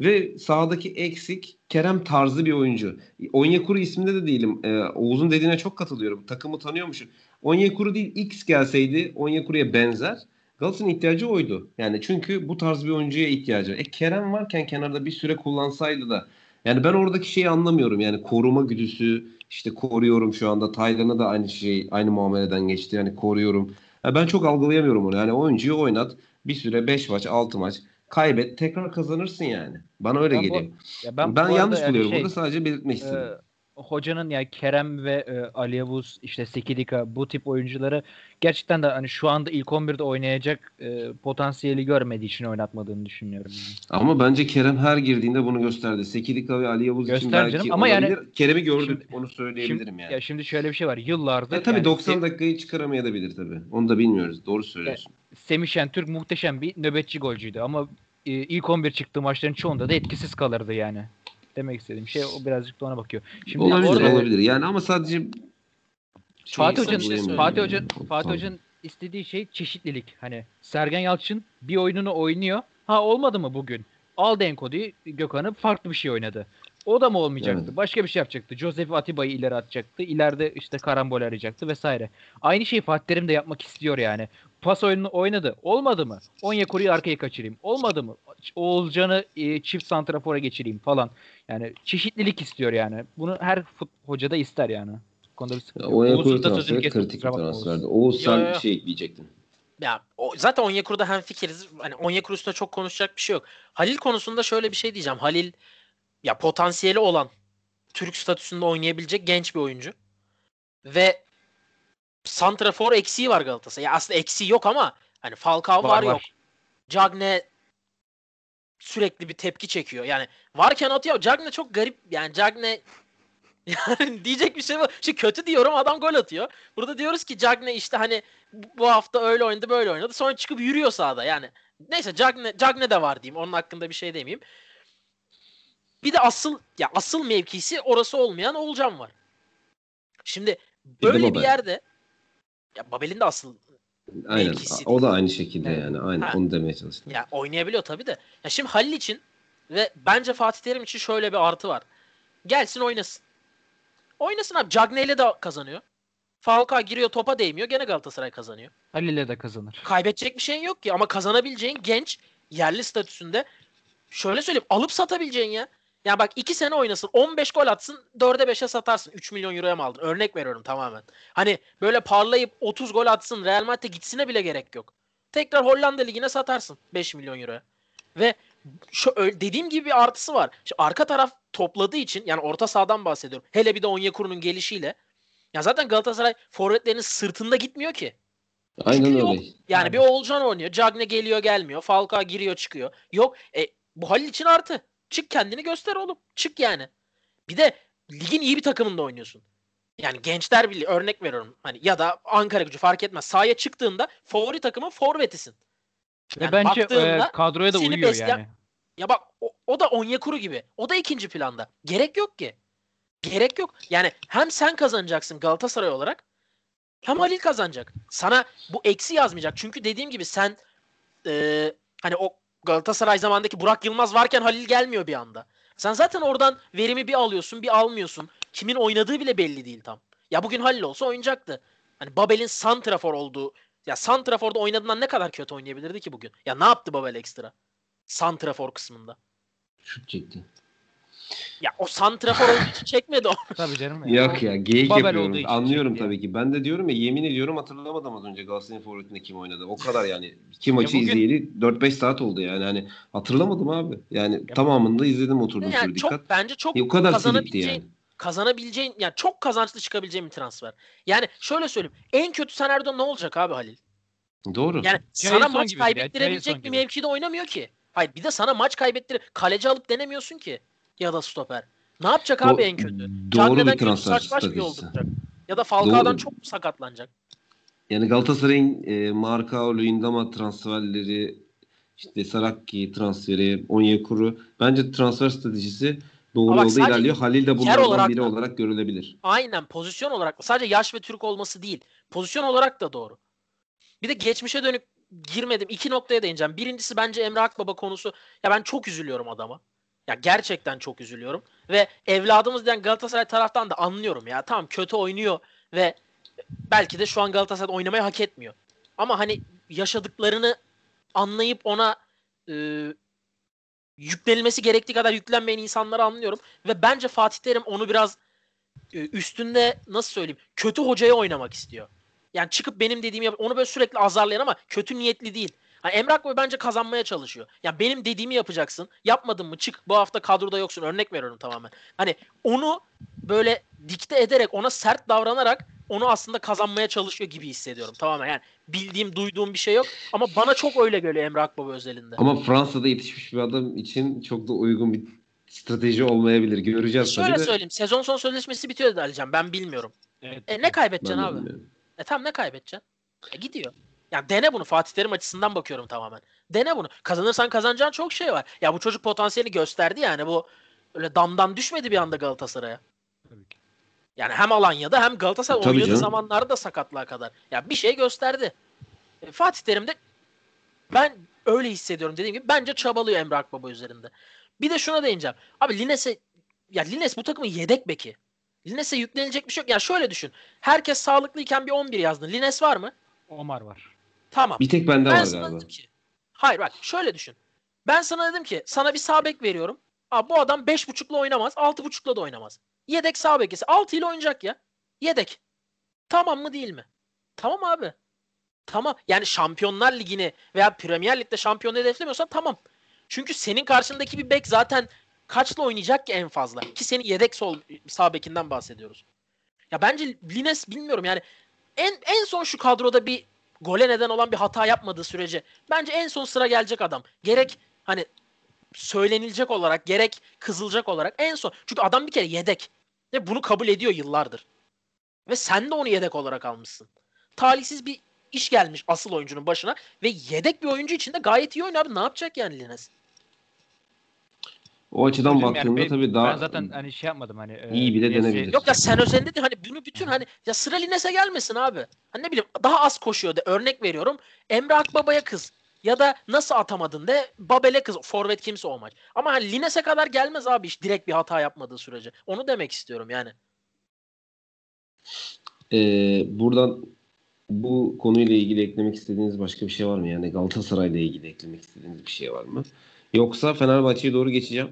Ve sahadaki eksik Kerem tarzı bir oyuncu. Onyekuru isminde de değilim. Ee, Oğuz'un dediğine çok katılıyorum. Takımı tanıyormuşum. Onyekuru değil X gelseydi Onyekuru'ya benzer. Galatasaray'ın ihtiyacı oydu. Yani çünkü bu tarz bir oyuncuya ihtiyacı. var. E Kerem varken kenarda bir süre kullansaydı da yani ben oradaki şeyi anlamıyorum. Yani koruma güdüsü işte koruyorum şu anda. Taylan'a da aynı şey aynı muameleden geçti. Yani koruyorum. Ya ben çok algılayamıyorum onu. Yani oyuncuyu oynat. Bir süre 5 maç 6 maç kaybet tekrar kazanırsın yani. Bana öyle Ben bu- geliyor. Ya Ben, bu arada yanlış yani buluyorum. şey, Burada sadece belirtmek e, istedim. Hocanın yani Kerem ve e, Ali Yavuz işte Sekidika bu tip oyuncuları gerçekten de hani şu anda ilk 11'de oynayacak e, potansiyeli görmediği için oynatmadığını düşünüyorum. Yani. Ama bence Kerem her girdiğinde bunu gösterdi. Sekidika ve Ali Yavuz için belki canım ama yani-. Kerem'i gördük Şimdi- onu söyleyebilirim Şimdi, yani. ya şimdi şöyle bir şey var. Yıllardır Ya tabii yani 90 Se- dakikayı çıkaramayabilir tabii. Onu da bilmiyoruz. Doğru söylüyorsun. Semih Şentürk muhteşem bir nöbetçi golcüydü ama e, ilk 11 çıktığı maçların çoğunda da etkisiz kalırdı yani. Demek istediğim şey o birazcık da ona bakıyor. Şimdi olabilir, orada- olabilir. Yani ama sadece Fatih şeyi Hoca'nın saklayamıyorum Fatih yani. Hoca Fatih. Hoca'nın istediği şey çeşitlilik. Hani Sergen Yalçın bir oyununu oynuyor. Ha olmadı mı bugün? Al Denko'yu Gökhan'ı farklı bir şey oynadı. O da mı olmayacaktı? Evet. Başka bir şey yapacaktı. Joseph Atiba'yı ileri atacaktı. İleride işte karambol arayacaktı vesaire. Aynı şeyi Fatih Terim de yapmak istiyor yani. Pas oyununu oynadı. Olmadı mı? Onyekuru'yu arkaya kaçırayım. Olmadı mı? Oğulcan'ı e, çift santrafora geçireyim falan. Yani çeşitlilik istiyor yani. Bunu her fut hoca da ister yani. Bu konuda bir sıkıntı yok. Onyekuru transferi kritik bir transferdi. Oğuz sen yo, bir şey ekleyecektin. Ya o, zaten Onyekuru'da hem fikiriz. Hani Onyekuru üstüne çok konuşacak bir şey yok. Halil konusunda şöyle bir şey diyeceğim. Halil ya potansiyeli olan Türk statüsünde oynayabilecek genç bir oyuncu. Ve Santrafor eksiği var Galatasaray. Ya aslında eksiği yok ama hani Falcao var, yok. Cagne sürekli bir tepki çekiyor. Yani varken atıyor. Cagne çok garip. Yani Cagne yani diyecek bir şey var. Şimdi kötü diyorum adam gol atıyor. Burada diyoruz ki Cagne işte hani bu hafta öyle oynadı böyle oynadı. Sonra çıkıp yürüyor sahada. Yani neyse Cagne, Cagne de var diyeyim. Onun hakkında bir şey demeyeyim. Bir de asıl ya asıl mevkisi orası olmayan Olcan var. Şimdi böyle bir yerde ya Babel'in de asıl Aynen. Mevkisi O da aynı şekilde Evet. yani. Aynen. Ha. Onu demeye çalıştım. Ya oynayabiliyor tabii de. Ya şimdi Halil için ve bence Fatih Terim için şöyle bir artı var. Gelsin oynasın. Oynasın abi. Cagne ile de kazanıyor. Falcao giriyor topa değmiyor. Gene Galatasaray kazanıyor. Halil'e de kazanır. Kaybedecek bir şeyin yok ki ama kazanabileceğin genç yerli statüsünde şöyle söyleyeyim alıp satabileceğin ya. Ya bak 2 sene oynasın 15 gol atsın 4'e 5'e satarsın. 3 milyon euroya mı aldın? Örnek veriyorum tamamen. Hani böyle parlayıp 30 gol atsın Real Madrid'e gitsine bile gerek yok. Tekrar Hollanda Ligi'ne satarsın 5 milyon euroya. Ve şu dediğim gibi bir artısı var. Şu arka taraf topladığı için yani orta sahadan bahsediyorum. Hele bir de Onyekuru'nun gelişiyle. Ya zaten Galatasaray forvetlerinin sırtında gitmiyor ki. Aynen yok. öyle. Yani bir Oğulcan oynuyor. Cagne geliyor gelmiyor. Falcao giriyor çıkıyor. Yok. E, bu Halil için artı. Çık kendini göster oğlum. Çık yani. Bir de ligin iyi bir takımında oynuyorsun. Yani gençler birliği örnek veriyorum. Hani ya da Ankara gücü fark etmez. Sahaya çıktığında favori takımın forvetisin. Ve Yani bence baktığında e, kadroya da uyuyor besleyen- yani. Ya bak o, o da Onyekuru gibi. O da ikinci planda. Gerek yok ki. Gerek yok. Yani hem sen kazanacaksın Galatasaray olarak hem Halil kazanacak. Sana bu eksi yazmayacak. Çünkü dediğim gibi sen e, hani o Galatasaray zamandaki Burak Yılmaz varken Halil gelmiyor bir anda. Sen zaten oradan verimi bir alıyorsun bir almıyorsun. Kimin oynadığı bile belli değil tam. Ya bugün Halil olsa oynayacaktı. Hani Babel'in Santrafor olduğu ya Santrafor'da oynadığından ne kadar kötü oynayabilirdi ki bugün? Ya ne yaptı Babel ekstra? Santrafor kısmında. Şut çekti. Ya o santrafor olduğu için çekmedi o. Tabii canım. Yok ya geyik Babel yapıyorum. Anlıyorum çekti tabii ki. Ben de diyorum ya yemin ediyorum hatırlamadım az önce Galatasaray'ın forvetinde kim oynadı. O kadar yani. İki maçı bugün- izleyeli 4-5 saat oldu yani. Hani hatırlamadım abi. Yani Ya- tamamını da izledim oturdum yani sürü çok dikkat. bence çok E, o kadar kazanabileceğin yani. kazanabileceğin yani çok kazançlı çıkabileceğin bir transfer. Yani şöyle söyleyeyim. En kötü senaryoda ne olacak abi Halil? Doğru. Yani Jason sana maç ya, kaybettirebilecek Jason bir mevkide oynamıyor ki. Hayır bir de sana maç kaybettir kaleci alıp denemiyorsun ki. Ya da stoper. Ne yapacak Do- abi en kötü? Doğru Cagne'den bir transfer bir stratejisi. Ya da Falcao'dan Doğru. çok sakatlanacak. Yani Galatasaray'ın e, Marcao, Luyendama transferleri işte Saraki transferi, Onyekuru bence transfer stratejisi doğru Ama yolda ilerliyor. Halil de bunlardan olarak biri da- olarak görülebilir. Aynen pozisyon olarak sadece yaş ve Türk olması değil. Pozisyon olarak da doğru. Bir de geçmişe dönük girmedim. İki noktaya değineceğim. Birincisi bence Emre Akbaba konusu. Ya ben çok üzülüyorum adama. Ya gerçekten çok üzülüyorum. Ve evladımız diyen Galatasaray taraftan da anlıyorum ya. Tamam kötü oynuyor ve belki de şu an Galatasaray'da oynamayı hak etmiyor. Ama hani yaşadıklarını anlayıp ona e, yüklenilmesi gerektiği kadar yüklenmeyen insanları anlıyorum. Ve bence Fatih Terim onu biraz e, üstünde nasıl söyleyeyim kötü hocaya oynamak istiyor. Yani çıkıp benim dediğimi onu böyle sürekli azarlayan ama kötü niyetli değil. Ha, Emre Akbaba bence kazanmaya çalışıyor. Ya benim dediğimi yapacaksın. Yapmadın mı çık bu hafta kadroda yoksun. Örnek veriyorum tamamen. Hani onu böyle dikte ederek ona sert davranarak onu aslında kazanmaya çalışıyor gibi hissediyorum. Tamamen yani bildiğim duyduğum bir şey yok. Ama bana çok öyle geliyor Emre Akbaba özelinde. Ama Fransa'da yetişmiş bir adam için çok da uygun bir strateji olmayabilir. Göreceğiz Şöyle tabii de. söyleyeyim. Sezon son sözleşmesi bitiyor dedi Alican. Ben bilmiyorum. Evet. E ne kaybedeceksin abi? bilmiyorum. E tamam ne kaybedeceksin? E gidiyor. Yani dene bunu Fatih Terim açısından bakıyorum tamamen. Dene bunu. Kazanırsan kazanacağın çok şey var. Ya bu çocuk potansiyeli gösterdi yani bu öyle damdan düşmedi bir anda Galatasaray'a. Tabii ki. Yani hem Alanya'da hem Galatasaray Tabii oynadığı canım. zamanlarda da sakatlığa kadar. Ya bir şey gösterdi. E, Fatih Terim de ben öyle hissediyorum dediğim gibi bence çabalıyor Emre Akbaba üzerinde. Bir de şuna değineceğim. Abi Lines'e ya Lines bu takımın yedek beki. Lines'e yüklenecek bir şey yok. Ya şöyle düşün. Herkes sağlıklıyken bir 11 yazdın. Lines var mı? Omar var. Tamam. Bir tek bende ben var galiba. dedim ki hayır bak şöyle düşün. Ben sana dedim ki sana bir sağ bek veriyorum. Abi bu adam 5.5'la oynamaz. 6.5'la da oynamaz. Yedek sağ bekisi. 6 ile oynayacak ya. Yedek. Tamam mı değil mi? Tamam abi. Tamam. Yani Şampiyonlar Ligi'ni veya Premier Lig'de şampiyon hedeflemiyorsan tamam. Çünkü senin karşındaki bir bek zaten kaçla oynayacak ki en fazla? Ki senin yedek sol sağ bekinden bahsediyoruz. Ya bence Lines bilmiyorum yani en en son şu kadroda bir gole neden olan bir hata yapmadığı sürece bence en son sıra gelecek adam. Gerek hani söylenilecek olarak gerek kızılacak olarak en son. Çünkü adam bir kere yedek. Ve bunu kabul ediyor yıllardır. Ve sen de onu yedek olarak almışsın. Talihsiz bir iş gelmiş asıl oyuncunun başına ve yedek bir oyuncu için de gayet iyi oynuyor abi. Ne yapacak yani Lines? O açıdan yani baktığında ben- tabii daha ben zaten hani şey yapmadım hani. e, iyi bile Lines'i- denebilir. Yok ya sen özelinde de hani bunu bütün hani ya sıra Lines'e gelmesin abi. Hani ne bileyim daha az koşuyor de örnek veriyorum. Emre Akbaba'ya kız. Ya da nasıl atamadın de Babel'e kız. Forvet kimse o maç. Ama hani Lines'e kadar gelmez abi iş direkt bir hata yapmadığı sürece. Onu demek istiyorum yani. Ee, buradan bu konuyla ilgili eklemek istediğiniz başka bir şey var mı? Yani Galatasaray'la ilgili eklemek istediğiniz bir şey var mı? Yoksa Fenerbahçe'ye doğru geçeceğim.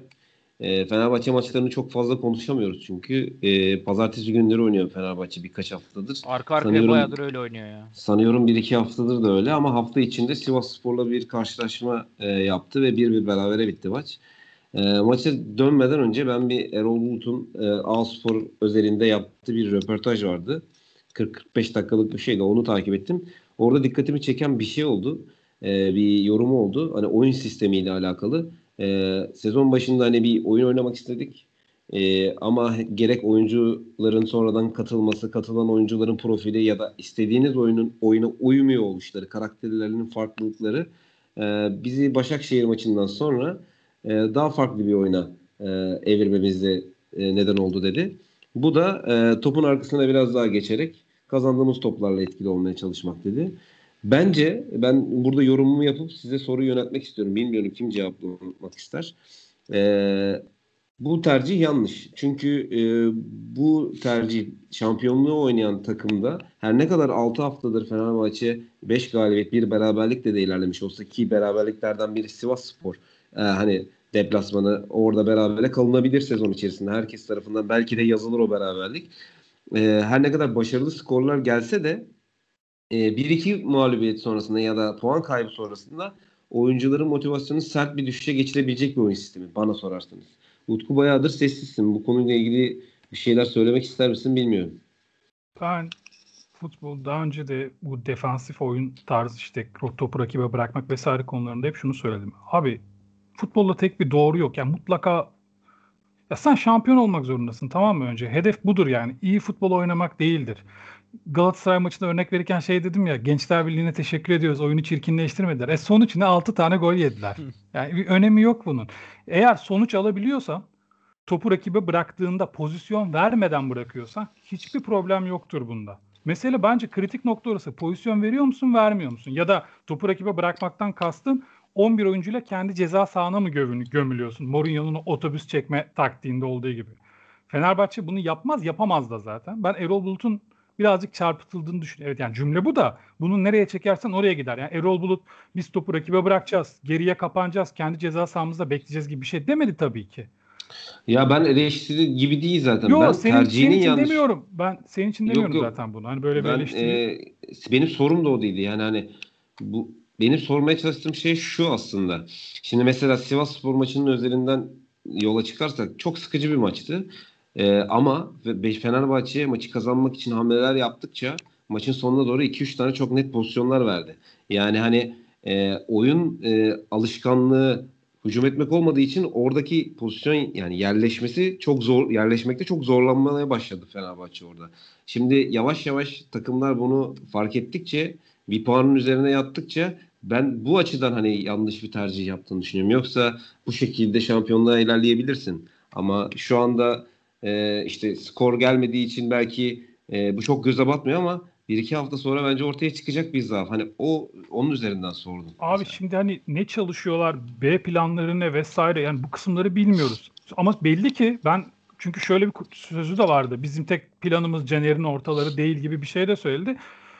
Ee, Fenerbahçe maçlarını çok fazla konuşamıyoruz çünkü e, pazartesi günleri oynuyor Fenerbahçe birkaç haftadır. Arka arkaya Sanıyorum- bayağıdır öyle oynuyor ya. Sanıyorum bir iki haftadır da öyle ama hafta içinde Sivasspor'la bir karşılaşma e, yaptı ve bir bir berabere bitti maç. E, maça dönmeden önce ben bir Erol Bulut'un e, A-Spor özelinde yaptığı bir röportaj vardı. 40-45 dakikalık bir şeydi onu takip ettim. Orada dikkatimi çeken bir şey oldu. E, bir yorumu oldu. Hani oyun sistemiyle alakalı. E, sezon başında hani bir oyun oynamak istedik. Ee, ama gerek oyuncuların sonradan katılması, katılan oyuncuların profili ya da istediğiniz oyunun oyuna uymuyor oluşları, karakterlerinin farklılıkları e, bizi Başakşehir maçından sonra e, daha farklı bir oyuna e, evirmemize e, neden oldu dedi. Bu da e, topun arkasına biraz daha geçerek kazandığımız toplarla etkili olmaya çalışmak dedi. Bence ben burada yorumumu yapıp size soru yöneltmek istiyorum. Bilmiyorum kim cevaplamak ister. Eee bu tercih yanlış. Çünkü e, bu tercih şampiyonluğu oynayan takımda her ne kadar 6 haftadır Fenerbahçe 5 galibiyet bir beraberlikle de ilerlemiş olsa ki beraberliklerden biri Sivas Spor. E, hani deplasmanı orada berabere kalınabilir sezon içerisinde. Herkes tarafından belki de yazılır o beraberlik. E, her ne kadar başarılı skorlar gelse de e, 1-2 mağlubiyet sonrasında ya da puan kaybı sonrasında oyuncuların motivasyonu sert bir düşüşe geçirebilecek bir oyun sistemi bana sorarsanız. Utku bayağıdır sessizsin. Bu konuyla ilgili bir şeyler söylemek ister misin bilmiyorum. Ben futbol daha önce de bu defansif oyun tarzı işte topu rakibe bırakmak vesaire konularında hep şunu söyledim. Abi futbolda tek bir doğru yok. Yani mutlaka ya sen şampiyon olmak zorundasın tamam mı önce? Hedef budur yani. İyi futbol oynamak değildir. Galatasaray maçında örnek verirken şey dedim ya Gençler Birliği'ne teşekkür ediyoruz. Oyunu çirkinleştirmediler. E sonuç ne? 6 tane gol yediler. Yani bir önemi yok bunun. Eğer sonuç alabiliyorsan topu rakibe bıraktığında pozisyon vermeden bırakıyorsan hiçbir problem yoktur bunda. Mesele bence kritik nokta orası. Pozisyon veriyor musun, vermiyor musun? Ya da topu rakibe bırakmaktan kastın 11 oyuncuyla kendi ceza sahana mı gömül- gömülüyorsun? Mourinho'nun otobüs çekme taktiğinde olduğu gibi. Fenerbahçe bunu yapmaz, yapamaz da zaten. Ben Erol Bulut'un birazcık çarpıtıldığını düşünüyorum. Evet yani cümle bu da bunu nereye çekersen oraya gider. Yani Erol Bulut biz topu rakibe bırakacağız, geriye kapanacağız, kendi ceza sahamızda bekleyeceğiz gibi bir şey demedi tabii ki. Ya ben eleştiri gibi değil zaten. Yok ben senin, tercihinin senin için yanlış. demiyorum. Ben senin için Yok, demiyorum yok. zaten bunu. Hani böyle bir Ben, eleştiri. e, benim sorum da o değildi. Yani hani bu benim sormaya çalıştığım şey şu aslında. Şimdi mesela Sivas Spor maçının özelinden yola çıkarsak çok sıkıcı bir maçtı. Ee, ama Fenerbahçe maçı kazanmak için hamleler yaptıkça maçın sonuna doğru 2-3 tane çok net pozisyonlar verdi. Yani hani e, oyun e, alışkanlığı hücum etmek olmadığı için oradaki pozisyon yani yerleşmesi çok zor yerleşmekte çok zorlanmaya başladı Fenerbahçe orada. Şimdi yavaş yavaş takımlar bunu fark ettikçe bir puanın üzerine yattıkça ben bu açıdan hani yanlış bir tercih yaptığını düşünüyorum. Yoksa bu şekilde şampiyonluğa ilerleyebilirsin. Ama şu anda e, işte skor gelmediği için belki e, bu çok göze batmıyor ama bir iki hafta sonra bence ortaya çıkacak bir zaaf. Hani o onun üzerinden sordum. Abi mesela. şimdi hani ne çalışıyorlar, B planları ne vesaire yani bu kısımları bilmiyoruz. Ama belli ki ben çünkü şöyle bir sözü de vardı. Bizim tek planımız Caner'in ortaları değil gibi bir şey de söyledi.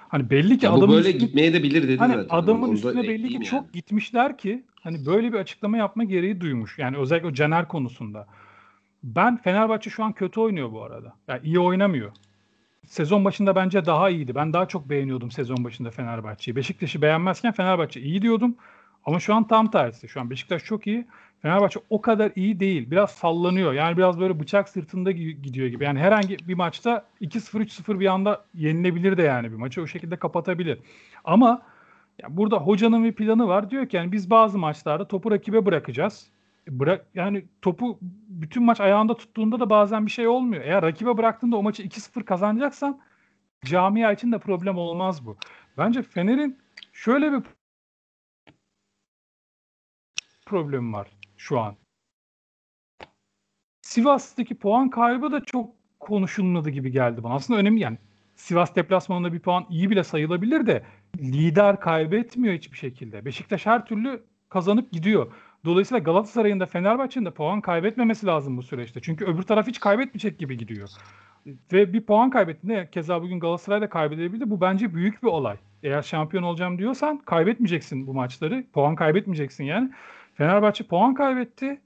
Hani belli ki adamın böyle üstüne, gitmeye de bilir dedi hani zaten. Adamın üstüne belli ki yani. çok gitmişler ki hani böyle bir açıklama yapma gereği duymuş. Yani özellikle o Caner konusunda. Ben Fenerbahçe şu an kötü oynuyor bu arada. Yani iyi oynamıyor. Sezon başında bence daha iyiydi. Ben daha çok beğeniyordum sezon başında Fenerbahçe'yi. Beşiktaş'ı beğenmezken Fenerbahçe iyi diyordum. Ama şu an tam tersi. Şu an Beşiktaş çok iyi. Fenerbahçe o kadar iyi değil. Biraz sallanıyor. Yani biraz böyle bıçak sırtında gidiyor gibi. Yani herhangi bir maçta 2-0 3-0 bir anda yenilebilir de yani bir maçı o şekilde kapatabilir. Ama ya burada hocanın bir planı var. Diyor ki yani biz bazı maçlarda topu rakibe bırakacağız. Bırak yani topu bütün maç ayağında tuttuğunda da bazen bir şey olmuyor. Eğer rakibe bıraktığında o maçı 2-0 kazanacaksan camia için de problem olmaz bu. Bence Fener'in şöyle bir problemi var şu an. Sivas'taki puan kaybı da çok konuşulmadı gibi geldi bana. Aslında önemli yani. Sivas deplasmanında bir puan iyi bile sayılabilir de lider kaybetmiyor hiçbir şekilde. Beşiktaş her türlü kazanıp gidiyor. Dolayısıyla Galatasaray'ın da Fenerbahçe'nin de puan kaybetmemesi lazım bu süreçte. Çünkü öbür taraf hiç kaybetmeyecek gibi gidiyor. Ve bir puan kaybettiğinde keza bugün Galatasaray da kaybedebildi. Bu bence büyük bir olay. Eğer şampiyon olacağım diyorsan kaybetmeyeceksin bu maçları. Puan kaybetmeyeceksin yani. Fenerbahçe puan kaybetti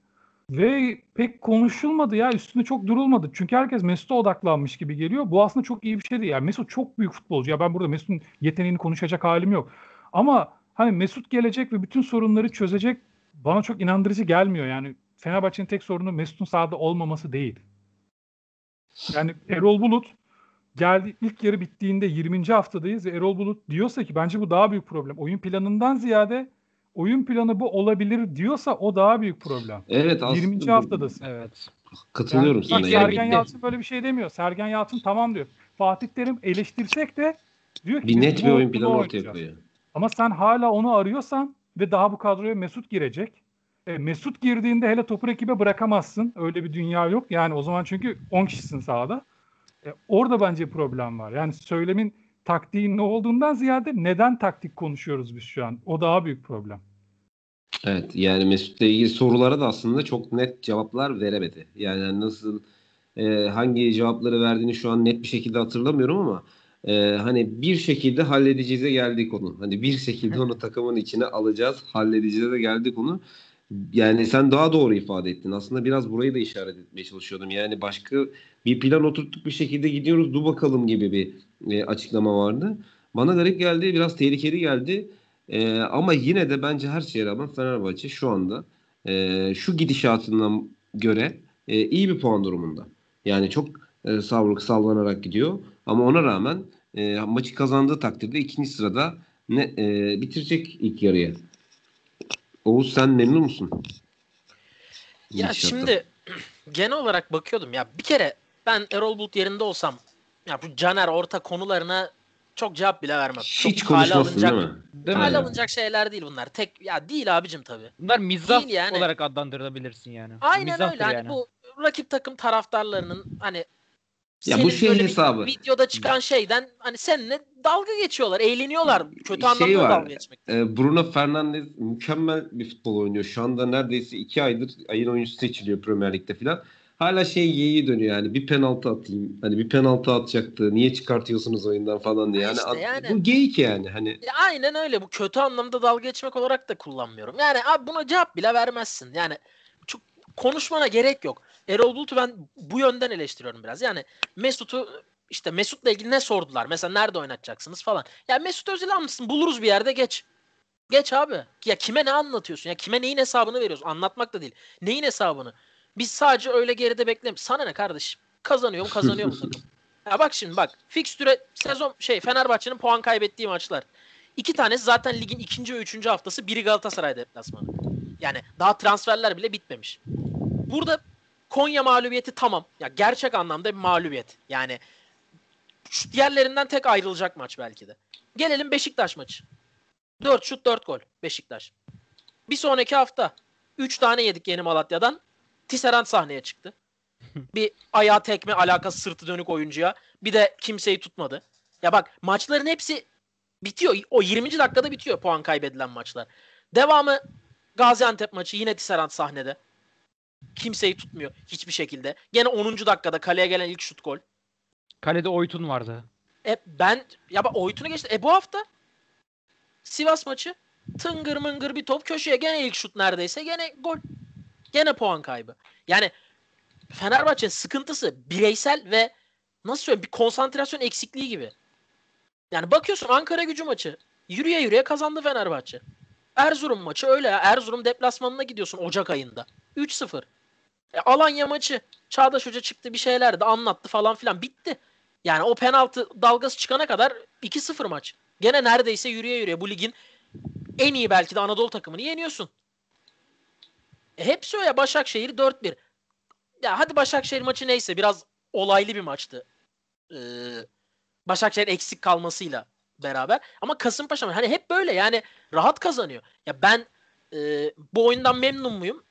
ve pek konuşulmadı ya üstünde çok durulmadı. Çünkü herkes Mesut'a odaklanmış gibi geliyor. Bu aslında çok iyi bir şey değil. Yani Mesut çok büyük futbolcu. Ya ben burada Mesut'un yeteneğini konuşacak halim yok. Ama hani Mesut gelecek ve bütün sorunları çözecek bana çok inandırıcı gelmiyor. Yani Fenerbahçe'nin tek sorunu Mesut'un sahada olmaması değil. Yani Erol Bulut geldi ilk yarı bittiğinde 20. haftadayız ve Erol Bulut diyorsa ki bence bu daha büyük problem. Oyun planından ziyade oyun planı bu olabilir diyorsa o daha büyük problem. Evet aslında. 20. haftadasın. Evet. Katılıyorum yani, sana. Sergen Yalçın böyle bir şey demiyor. Sergen Yalçın tamam diyor. Fatih Terim eleştirsek de diyor ki bir net bir oyun planı ortaya koyuyor. Ama sen hala onu arıyorsan ve daha bu kadroya Mesut girecek. E, Mesut girdiğinde hele topu rakibe bırakamazsın. Öyle bir dünya yok. Yani o zaman çünkü 10 kişisin sahada. E, orada bence problem var. Yani söylemin taktiğin ne olduğundan ziyade neden taktik konuşuyoruz biz şu an? O daha büyük problem. Evet yani Mesut'la ilgili sorulara da aslında çok net cevaplar veremedi. Yani nasıl e, hangi cevapları verdiğini şu an net bir şekilde hatırlamıyorum ama e, hani bir şekilde halledeceğize geldik onu. Hani bir şekilde onu takımın içine alacağız, halledeceğize de geldik onu. Yani sen daha doğru ifade ettin. Aslında biraz burayı da işaret etmeye çalışıyordum. Yani başka bir plan oturttuk bir şekilde gidiyoruz dur bakalım gibi bir e, açıklama vardı. Bana garip geldi, biraz tehlikeli geldi. E, ama yine de bence her şeye rağmen Fenerbahçe şu anda e, şu gidişatından göre e, iyi bir puan durumunda. Yani çok e, savruk sallanarak gidiyor. Ama ona rağmen e, maçı kazandığı takdirde ikinci sırada ne e, bitirecek ilk yarıya. Oğuz sen memnun musun? Ya Gidişattan. şimdi genel olarak bakıyordum ya bir kere ben Erol Bulut yerinde olsam ya bu Caner orta konularına çok cevap bile vermem. Hiç çok konuşmasın değil mi? Değil mi? alınacak şeyler değil bunlar. Tek ya değil abicim tabii. Bunlar mizah yani. olarak adlandırılabilirsin yani. Aynen Mizahtır öyle. Hani yani. Hani bu rakip takım taraftarlarının hani ya bu şey hesabı. Videoda çıkan şeyden hani seninle dalga geçiyorlar, eğleniyorlar. Kötü şey anlamda var, dalga geçmek. E, Bruno Fernandes mükemmel bir futbol oynuyor. Şu anda neredeyse iki aydır ayın oyuncusu seçiliyor Premier Lig'de falan. Hala şey yeği dönüyor yani bir penaltı atayım. Hani bir penaltı atacaktı. Niye çıkartıyorsunuz oyundan falan diye. Yani, işte yani bu geyik yani. Hani ya aynen öyle. Bu kötü anlamda dalga geçmek olarak da kullanmıyorum. Yani abi buna cevap bile vermezsin. Yani çok konuşmana gerek yok. Erol Bulut'u ben bu yönden eleştiriyorum biraz. Yani Mesut'u işte Mesut'la ilgili ne sordular? Mesela nerede oynatacaksınız falan. Ya Mesut Özil almışsın buluruz bir yerde geç. Geç abi. Ya kime ne anlatıyorsun? Ya kime neyin hesabını veriyorsun? Anlatmak da değil. Neyin hesabını? Biz sadece öyle geride beklem. Sana ne kardeşim? Kazanıyor mu kazanıyor mu takım? Ya bak şimdi bak. Fikstüre sezon şey Fenerbahçe'nin puan kaybettiği maçlar. İki tanesi zaten ligin ikinci ve üçüncü haftası. Biri Galatasaray deplasmanı. Yani daha transferler bile bitmemiş. Burada Konya mağlubiyeti tamam. Ya gerçek anlamda bir mağlubiyet. Yani diğerlerinden tek ayrılacak maç belki de. Gelelim Beşiktaş maçı. 4 şut 4 gol Beşiktaş. Bir sonraki hafta 3 tane yedik Yeni Malatya'dan. Tisserand sahneye çıktı. Bir ayağı tekme alakası sırtı dönük oyuncuya. Bir de kimseyi tutmadı. Ya bak maçların hepsi bitiyor. O 20. dakikada bitiyor puan kaybedilen maçlar. Devamı Gaziantep maçı yine Tisserand sahnede. Kimseyi tutmuyor hiçbir şekilde. Gene 10. dakikada kaleye gelen ilk şut gol. Kalede Oytun vardı. E ben ya bak Oytun'u geçti. E bu hafta Sivas maçı tıngır mıngır bir top köşeye gene ilk şut neredeyse gene gol. Gene puan kaybı. Yani Fenerbahçe sıkıntısı bireysel ve nasıl söyleyeyim bir konsantrasyon eksikliği gibi. Yani bakıyorsun Ankara gücü maçı. Yürüye yürüye kazandı Fenerbahçe. Erzurum maçı öyle ya. Erzurum deplasmanına gidiyorsun Ocak ayında. 3-0. E, Alanya maçı. Çağdaş Hoca çıktı bir şeyler de anlattı falan filan. Bitti. Yani o penaltı dalgası çıkana kadar 2-0 maç. Gene neredeyse yürüye yürüye bu ligin en iyi belki de Anadolu takımını yeniyorsun. E hepsi öyle. Başakşehir 4-1. Ya hadi Başakşehir maçı neyse biraz olaylı bir maçtı. Ee, Başakşehir eksik kalmasıyla beraber. Ama Kasımpaşa hani hep böyle yani rahat kazanıyor. Ya ben e, bu oyundan memnun muyum?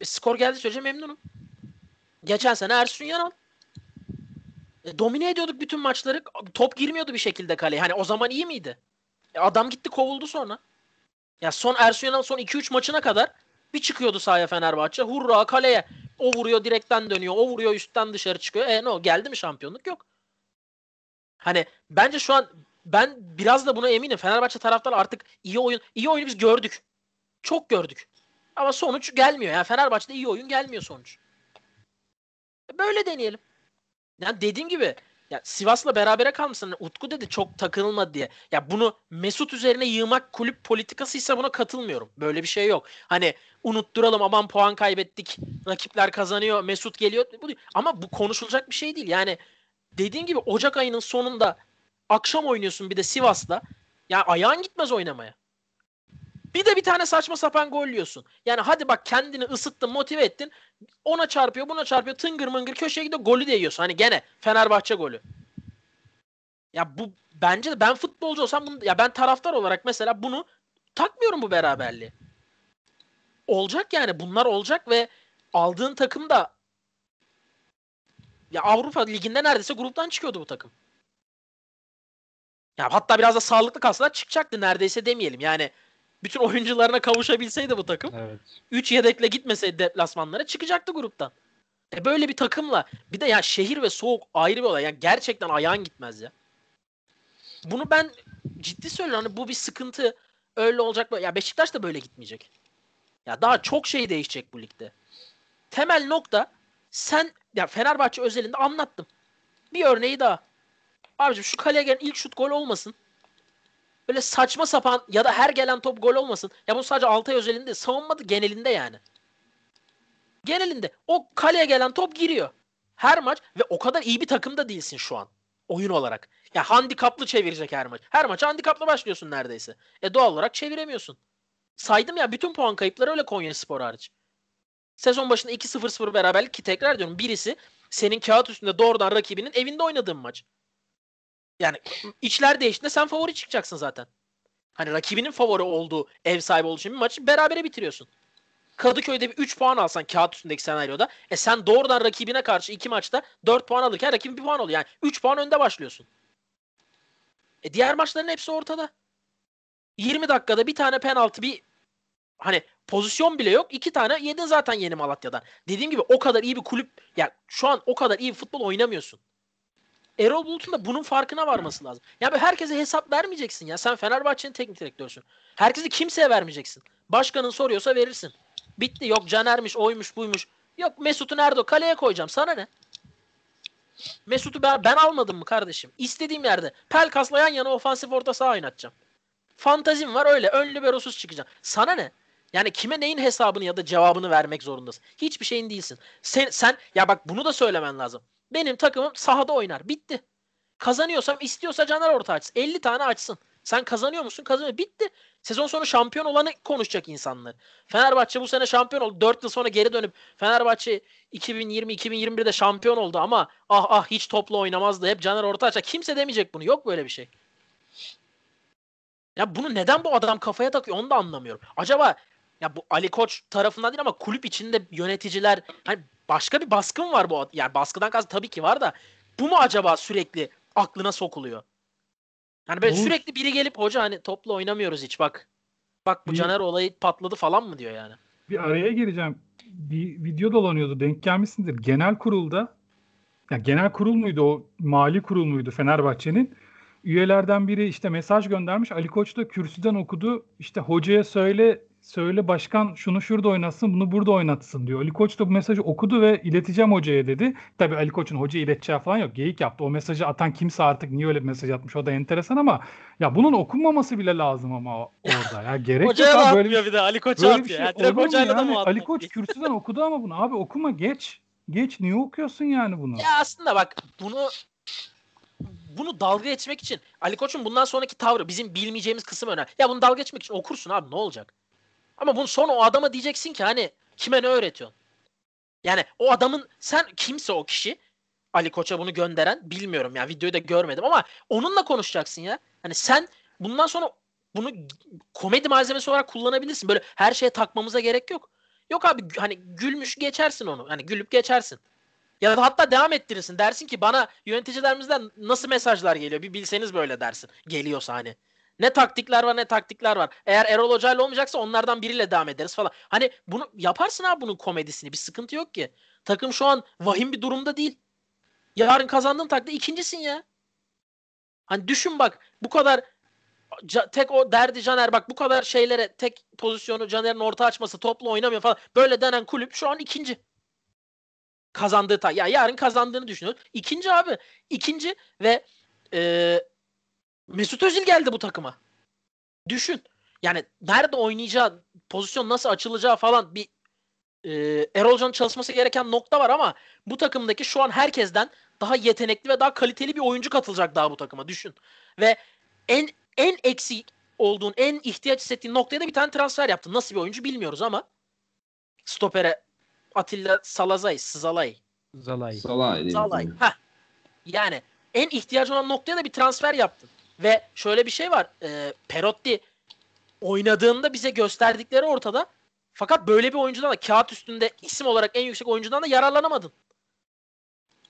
E, skor geldi sürece memnunum. Geçen sene Ersun Yanal. E, domine ediyorduk bütün maçları. Top girmiyordu bir şekilde kaleye. Hani o zaman iyi miydi? E, adam gitti kovuldu sonra. Ya son Ersun Yanal son 2-3 maçına kadar bir çıkıyordu sahaya Fenerbahçe. Hurra kaleye. O vuruyor direkten dönüyor. O vuruyor üstten dışarı çıkıyor. E ne o geldi mi şampiyonluk? Yok. Hani bence şu an ben biraz da buna eminim. Fenerbahçe taraftarı artık iyi oyun iyi oyunu biz gördük. Çok gördük. Ama sonuç gelmiyor. Yani Fenerbahçe'de iyi oyun gelmiyor sonuç. Böyle deneyelim. Yani dediğim gibi ya Sivas'la berabere kalmışsın. Utku dedi çok takılmadı diye. Ya bunu Mesut üzerine yığmak kulüp politikasıysa buna katılmıyorum. Böyle bir şey yok. Hani unutturalım aman puan kaybettik. Rakipler kazanıyor. Mesut geliyor. Ama bu konuşulacak bir şey değil. Yani dediğim gibi Ocak ayının sonunda akşam oynuyorsun bir de Sivas'ta. Ya ayağın gitmez oynamaya. Bir de bir tane saçma sapan gol yiyorsun. Yani hadi bak kendini ısıttın, motive ettin. Ona çarpıyor, buna çarpıyor. Tıngır mıngır köşeye gidiyor. Golü de yiyorsun. Hani gene Fenerbahçe golü. Ya bu bence de ben futbolcu olsam bunu ya ben taraftar olarak mesela bunu takmıyorum bu beraberliği. Olacak yani bunlar olacak ve aldığın takım da ya Avrupa Ligi'nde neredeyse gruptan çıkıyordu bu takım. Ya hatta biraz da sağlıklı kalsalar çıkacaktı neredeyse demeyelim. Yani bütün oyuncularına kavuşabilseydi bu takım Evet. 3 yedekle gitmeseydi deplasmanlara çıkacaktı gruptan. E böyle bir takımla bir de ya şehir ve soğuk ayrı bir olay. Yani gerçekten ayağın gitmez ya. Bunu ben ciddi söylüyorum. Hani bu bir sıkıntı. Öyle olacak. böyle. Ya Beşiktaş da böyle gitmeyecek. Ya daha çok şey değişecek bu ligde. Temel nokta sen ya Fenerbahçe özelinde anlattım. Bir örneği daha. Abicim şu kaleye gelen ilk şut gol olmasın. Böyle saçma sapan ya da her gelen top gol olmasın. Ya bu sadece Altay özelinde savunmadı genelinde yani. Genelinde o kaleye gelen top giriyor. Her maç ve o kadar iyi bir takımda değilsin şu an. Oyun olarak. Ya handikaplı çevirecek her maç. Her maç handikaplı başlıyorsun neredeyse. E doğal olarak çeviremiyorsun. Saydım ya bütün puan kayıpları öyle Konya Spor hariç. Sezon başında 2-0-0 beraberlik ki tekrar diyorum birisi senin kağıt üstünde doğrudan rakibinin evinde oynadığın maç. Yani içler değiştiğinde sen favori çıkacaksın zaten. Hani rakibinin favori olduğu ev sahibi olduğu için bir maçı berabere bitiriyorsun. Kadıköy'de bir 3 puan alsan kağıt üstündeki senaryoda e sen doğrudan rakibine karşı iki maçta 4 puan alırken rakibin 1 puan oluyor. Yani 3 puan önde başlıyorsun. E diğer maçların hepsi ortada. 20 dakikada bir tane penaltı bir hani pozisyon bile yok. iki tane yedin zaten yeni Malatya'dan. Dediğim gibi o kadar iyi bir kulüp ya şu an o kadar iyi futbol oynamıyorsun. Erol Bulut'un da bunun farkına varması lazım. Ya böyle herkese hesap vermeyeceksin ya. Sen Fenerbahçe'nin teknik direktörsün. Herkesi kimseye vermeyeceksin. Başkanın soruyorsa verirsin. Bitti. Yok Caner'miş, oymuş, buymuş. Yok Mesut'u nerede? Kaleye koyacağım. Sana ne? Mesut'u ben, ben almadım mı kardeşim? İstediğim yerde. Pelkas'la yan yana ofansif orta saha oynatacağım. Fantazim var öyle. Ön liberosuz çıkacağım. Sana ne? Yani kime neyin hesabını ya da cevabını vermek zorundasın. Hiçbir şeyin değilsin. Sen, sen ya bak bunu da söylemen lazım. Benim takımım sahada oynar. Bitti. Kazanıyorsam istiyorsa Caner orta açsın. 50 tane açsın. Sen kazanıyor musun? Kazanıyor. Bitti. Sezon sonu şampiyon olanı konuşacak insanlar. Fenerbahçe bu sene şampiyon oldu. 4 yıl sonra geri dönüp Fenerbahçe 2020-2021'de şampiyon oldu ama ah ah hiç topla oynamazdı. Hep Caner Ortaç'a. Kimse demeyecek bunu. Yok böyle bir şey. Ya bunu neden bu adam kafaya takıyor onu da anlamıyorum. Acaba ya bu Ali Koç tarafından değil ama kulüp içinde yöneticiler hani başka bir baskı mı var bu yani baskıdan kastım tabii ki var da bu mu acaba sürekli aklına sokuluyor? Yani böyle Olur. sürekli biri gelip hoca hani topla oynamıyoruz hiç bak. Bak bu Bir- Caner olayı patladı falan mı diyor yani. Bir araya gireceğim. Bir video dolanıyordu. Denk gelmişsindir. Genel kurulda ya genel kurul muydu o mali kurul muydu Fenerbahçe'nin? Üyelerden biri işte mesaj göndermiş. Ali Koç da kürsüden okudu. İşte hocaya söyle söyle başkan şunu şurada oynatsın bunu burada oynatsın diyor. Ali Koç da bu mesajı okudu ve ileteceğim hocaya dedi. Tabii Ali Koç'un hocaya ileteceği falan yok. Geyik yaptı. O mesajı atan kimse artık niye öyle bir mesaj atmış o da enteresan ama ya bunun okunmaması bile lazım ama orada. Ya gerek Hocaya yok da abi böyle bir bir de Ali Koç'a atıyor. şey Direkt mu hocayla da yani? muhatap Ali Koç kürsüden okudu ama bunu. Abi okuma geç. Geç niye okuyorsun yani bunu? Ya aslında bak bunu bunu dalga geçmek için Ali Koç'un bundan sonraki tavrı bizim bilmeyeceğimiz kısım önemli. Ya bunu dalga geçmek için okursun abi ne olacak? Ama bunu sonra o adama diyeceksin ki hani kime ne öğretiyorsun? Yani o adamın sen kimse o kişi Ali Koç'a bunu gönderen bilmiyorum ya videoyu da görmedim ama onunla konuşacaksın ya. Hani sen bundan sonra bunu komedi malzemesi olarak kullanabilirsin. Böyle her şeye takmamıza gerek yok. Yok abi hani gülmüş geçersin onu. Hani gülüp geçersin. Ya da hatta devam ettirirsin. Dersin ki bana yöneticilerimizden nasıl mesajlar geliyor bir bilseniz böyle dersin. Geliyorsa hani. Ne taktikler var ne taktikler var. Eğer Erol Hoca ile olmayacaksa onlardan biriyle devam ederiz falan. Hani bunu yaparsın abi bunun komedisini. Bir sıkıntı yok ki. Takım şu an vahim bir durumda değil. Yarın kazandığın takdirde ikincisin ya. Hani düşün bak bu kadar tek o derdi Caner bak bu kadar şeylere tek pozisyonu Caner'in orta açması topla oynamıyor falan. Böyle denen kulüp şu an ikinci. Kazandığı ta ya yarın kazandığını düşünüyoruz. İkinci abi. ikinci ve e, Mesut Özil geldi bu takıma. Düşün. Yani nerede oynayacağı, pozisyon nasıl açılacağı falan bir e, Erol Hoca'nın çalışması gereken nokta var ama bu takımdaki şu an herkesten daha yetenekli ve daha kaliteli bir oyuncu katılacak daha bu takıma. Düşün. Ve en en eksik olduğun, en ihtiyaç hissettiğin noktaya da bir tane transfer yaptın. Nasıl bir oyuncu bilmiyoruz ama stopere Atilla Salazay, Sızalay, Zalay. Zalay. Heh. Yani en ihtiyacı olan noktaya da bir transfer yaptın. Ve şöyle bir şey var. E, Perotti oynadığında bize gösterdikleri ortada. Fakat böyle bir oyuncudan da kağıt üstünde isim olarak en yüksek oyuncudan da yararlanamadın.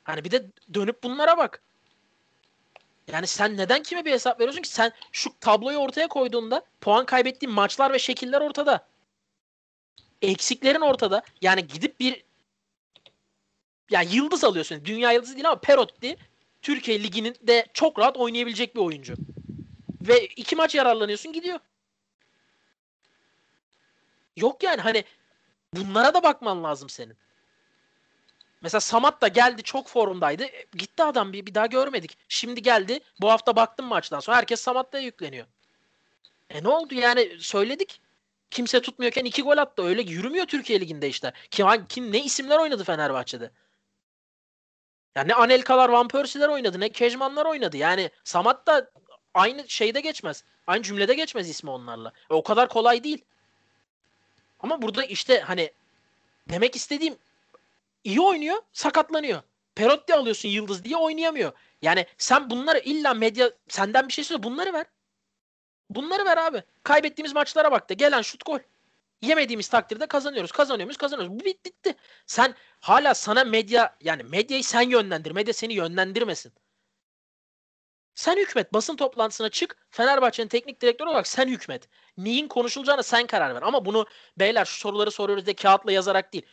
Hani bir de dönüp bunlara bak. Yani sen neden kime bir hesap veriyorsun ki? Sen şu tabloyu ortaya koyduğunda puan kaybettiğin maçlar ve şekiller ortada. Eksiklerin ortada. Yani gidip bir yani yıldız alıyorsun. Dünya yıldızı değil ama Perotti Türkiye Ligi'nin de çok rahat oynayabilecek bir oyuncu. Ve iki maç yararlanıyorsun gidiyor. Yok yani hani bunlara da bakman lazım senin. Mesela Samat da geldi çok formdaydı. E, Gitti adam bir, bir daha görmedik. Şimdi geldi. Bu hafta baktım maçtan sonra herkes Samat'ta yükleniyor. E ne oldu yani söyledik. Kimse tutmuyorken iki gol attı. Öyle yürümüyor Türkiye Ligi'nde işte. Kim, kim ne isimler oynadı Fenerbahçe'de? Yani ne Anelkalar, Van Persie'ler oynadı, ne Kejmanlar oynadı. Yani Samat da aynı şeyde geçmez. Aynı cümlede geçmez ismi onlarla. E, o kadar kolay değil. Ama burada işte hani demek istediğim iyi oynuyor, sakatlanıyor. Perotti alıyorsun yıldız diye oynayamıyor. Yani sen bunları illa medya senden bir şey söyle bunları ver. Bunları ver abi. Kaybettiğimiz maçlara bak da gelen şut gol. Yemediğimiz takdirde kazanıyoruz. Kazanıyor muyuz? Kazanıyoruz. Bu bit bitti. Sen hala sana medya yani medyayı sen yönlendir. Medya seni yönlendirmesin. Sen hükmet. Basın toplantısına çık. Fenerbahçe'nin teknik direktörü olarak sen hükmet. Neyin konuşulacağına sen karar ver. Ama bunu beyler şu soruları soruyoruz diye kağıtla yazarak değil.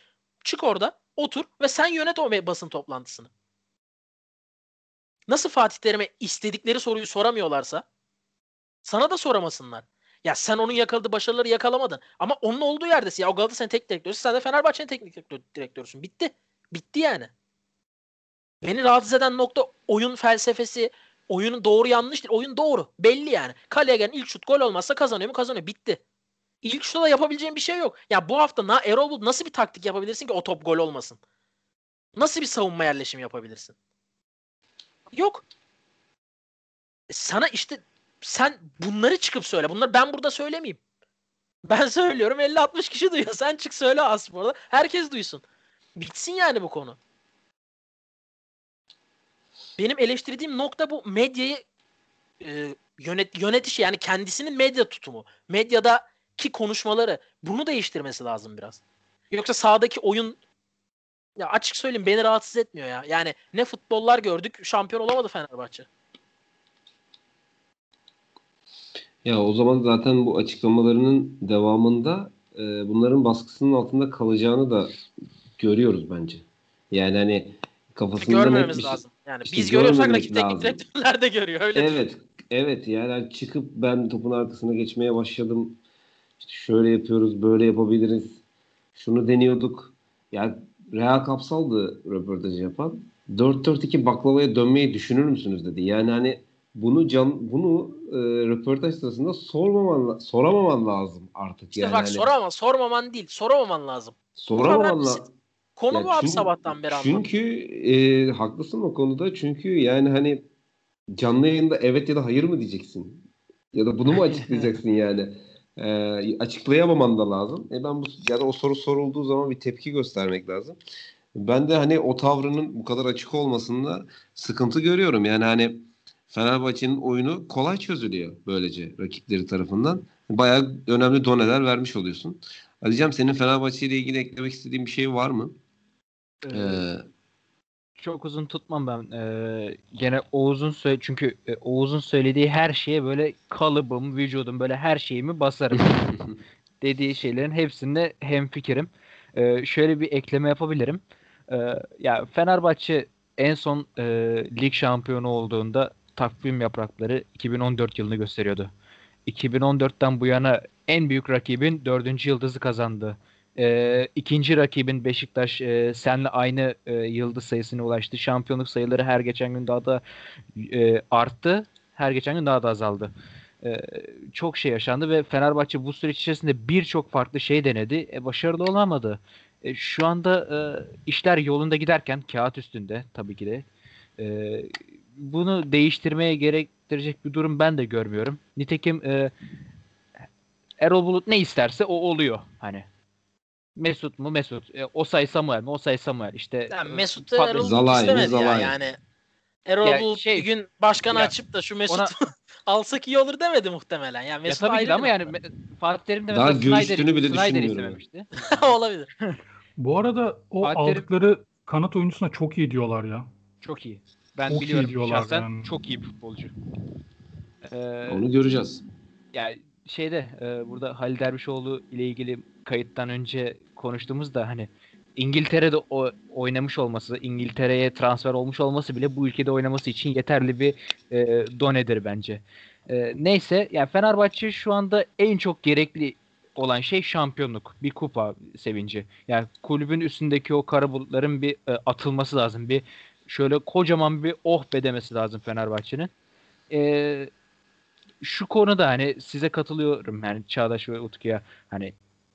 Çık orada, otur ve sen yönet o basın toplantısını. Nasıl Fatih Terim'e istedikleri soruyu soramıyorlarsa sana da soramasınlar. Ya sen onun yakaladığı başarıları yakalamadın. Ama onun olduğu yerdesin. Ya o Galatasaray'ın teknik direktörü. Sen de Fenerbahçe'nin teknik direktör- direktörüsün. Bitti. Bitti yani. Beni rahatsız eden nokta oyun felsefesi, Oyunun doğru yanlış değil. Oyun doğru. Belli yani. Kaleye gelen ilk şut gol olmazsa kazanıyor mu? Kazanıyor. Bitti. İlk şuta da yapabileceğin bir şey yok. Ya bu hafta na Erol Bulut nasıl bir taktik yapabilirsin ki o top gol olmasın? Nasıl bir savunma yerleşimi yapabilirsin? Yok. Sana işte sen bunları çıkıp söyle. Bunları ben burada söylemeyeyim. Ben söylüyorum 50-60 kişi duyuyor. Sen çık söyle Aspor'da. Herkes duysun. Bitsin yani bu konu. Benim eleştirdiğim nokta bu medyayı e, yönet yönetiş yani kendisinin medya tutumu. Medyadaki konuşmaları bunu değiştirmesi lazım biraz. Yoksa sahadaki oyun ya açık söyleyeyim beni rahatsız etmiyor ya. Yani ne futbollar gördük şampiyon olamadı Fenerbahçe. Ya o zaman zaten bu açıklamalarının devamında e, bunların baskısının altında kalacağını da görüyoruz bence. Yani hani kafasında net Görmememiz bir şey- lazım. Yani İşte biz görüyorsak rakip teknik direktörler de görüyor. Öyle. Evet, evet yani hani çıkıp ben topun arkasına geçmeye başladım. İşte şöyle yapıyoruz, böyle yapabiliriz. Şunu deniyorduk. Yani Reha Kapsal'dı röportajı yapan. 4-4-2 baklavaya dönmeyi düşünür müsünüz dedi. Yani hani bunu can bunu e, röportaj sırasında sormaman soramaman lazım artık İşte yani. bak hani sorama, sormaman değil. Soramaman lazım. soramaman basit. la- Konu Ya bu abi sabahtan beri anladım. Çünkü e, haklısın o konuda. Çünkü yani hani canlı yayında evet ya da hayır mı diyeceksin? Ya da bunu mu açıklayacaksın yani? E, açıklayamaman da lazım. E ben bu ya da o soru sorulduğu zaman bir tepki göstermek lazım. Ben de hani o tavrının bu kadar açık olmasında sıkıntı görüyorum. Yani hani Fenerbahçe'nin oyunu kolay çözülüyor böylece rakipleri tarafından. Bayağı önemli doneler vermiş oluyorsun. Alican senin Fenerbahçe ile ilgili eklemek istediğin bir şey var mı? Ee, Ee, çok uzun tutmam ben. Ee, gene Oğuz'un söyle çünkü e, Oğuz'un söylediği her şeye böyle kalıbım, vücudum böyle her şeyimi basarım. dediği şeylerin hepsinde hemfikirim. Ee, şöyle bir ekleme yapabilirim. Ee, ya Fenerbahçe en son e, lig şampiyonu olduğunda takvim yaprakları 2014 yılını gösteriyordu. 2014'ten bu yana en büyük rakibin dördüncü yıldızı kazandı. Ee, ikinci rakibin Beşiktaş e, senle aynı e, yıldız sayısına ulaştı. Şampiyonluk sayıları her geçen gün daha da e, arttı. Her geçen gün daha da azaldı. Ee, çok şey yaşandı ve Fenerbahçe bu süreç içerisinde birçok farklı şey denedi. E, başarılı olamadı. E, şu anda e, işler yolunda giderken kağıt üstünde tabii ki de e, bunu değiştirmeye gerektirecek bir durum ben de görmüyorum. Nitekim e, Erol Bulut ne isterse o oluyor hani. Mesut mu Mesut. E, Osay Samuel mi Osay Samuel. İşte Yani e, Mesut Fabri- Erol Bulut Zalai mi, istemedi ya. Zalai. Yani Erol Ya Bulut şey- bir gün başkan Ya açıp da şu Mesut ona- alsak iyi olur demedi muhtemelen. Yani Ya Mesut tabii ki de ama yani Fatih Terim de Daha mesela bile Snyder istememişti. olabilir. Bu arada o Fatih Terim- aldıkları kanat oyuncusuna çok iyi diyorlar ya. Çok iyi. Ben Çok iyi biliyorum şahsen yani. çok iyi bir futbolcu. Ee, Onu göreceğiz. yani şeyde e, burada Halil Dervişoğlu ile ilgili kayıttan önce konuştuğumuzda hani İngiltere'de o, oynamış olması, İngiltere'ye transfer olmuş olması bile bu ülkede oynaması için yeterli bir e, donedir bence. E, neyse yani Fenerbahçe şu anda en çok gerekli olan şey şampiyonluk, bir kupa sevinci. Yani kulübün üstündeki o kara bulutların bir e, atılması lazım. Bir şöyle kocaman bir oh be demesi lazım Fenerbahçe'nin. E, şu konuda hani size katılıyorum yani Çağdaş ve Utku'ya hani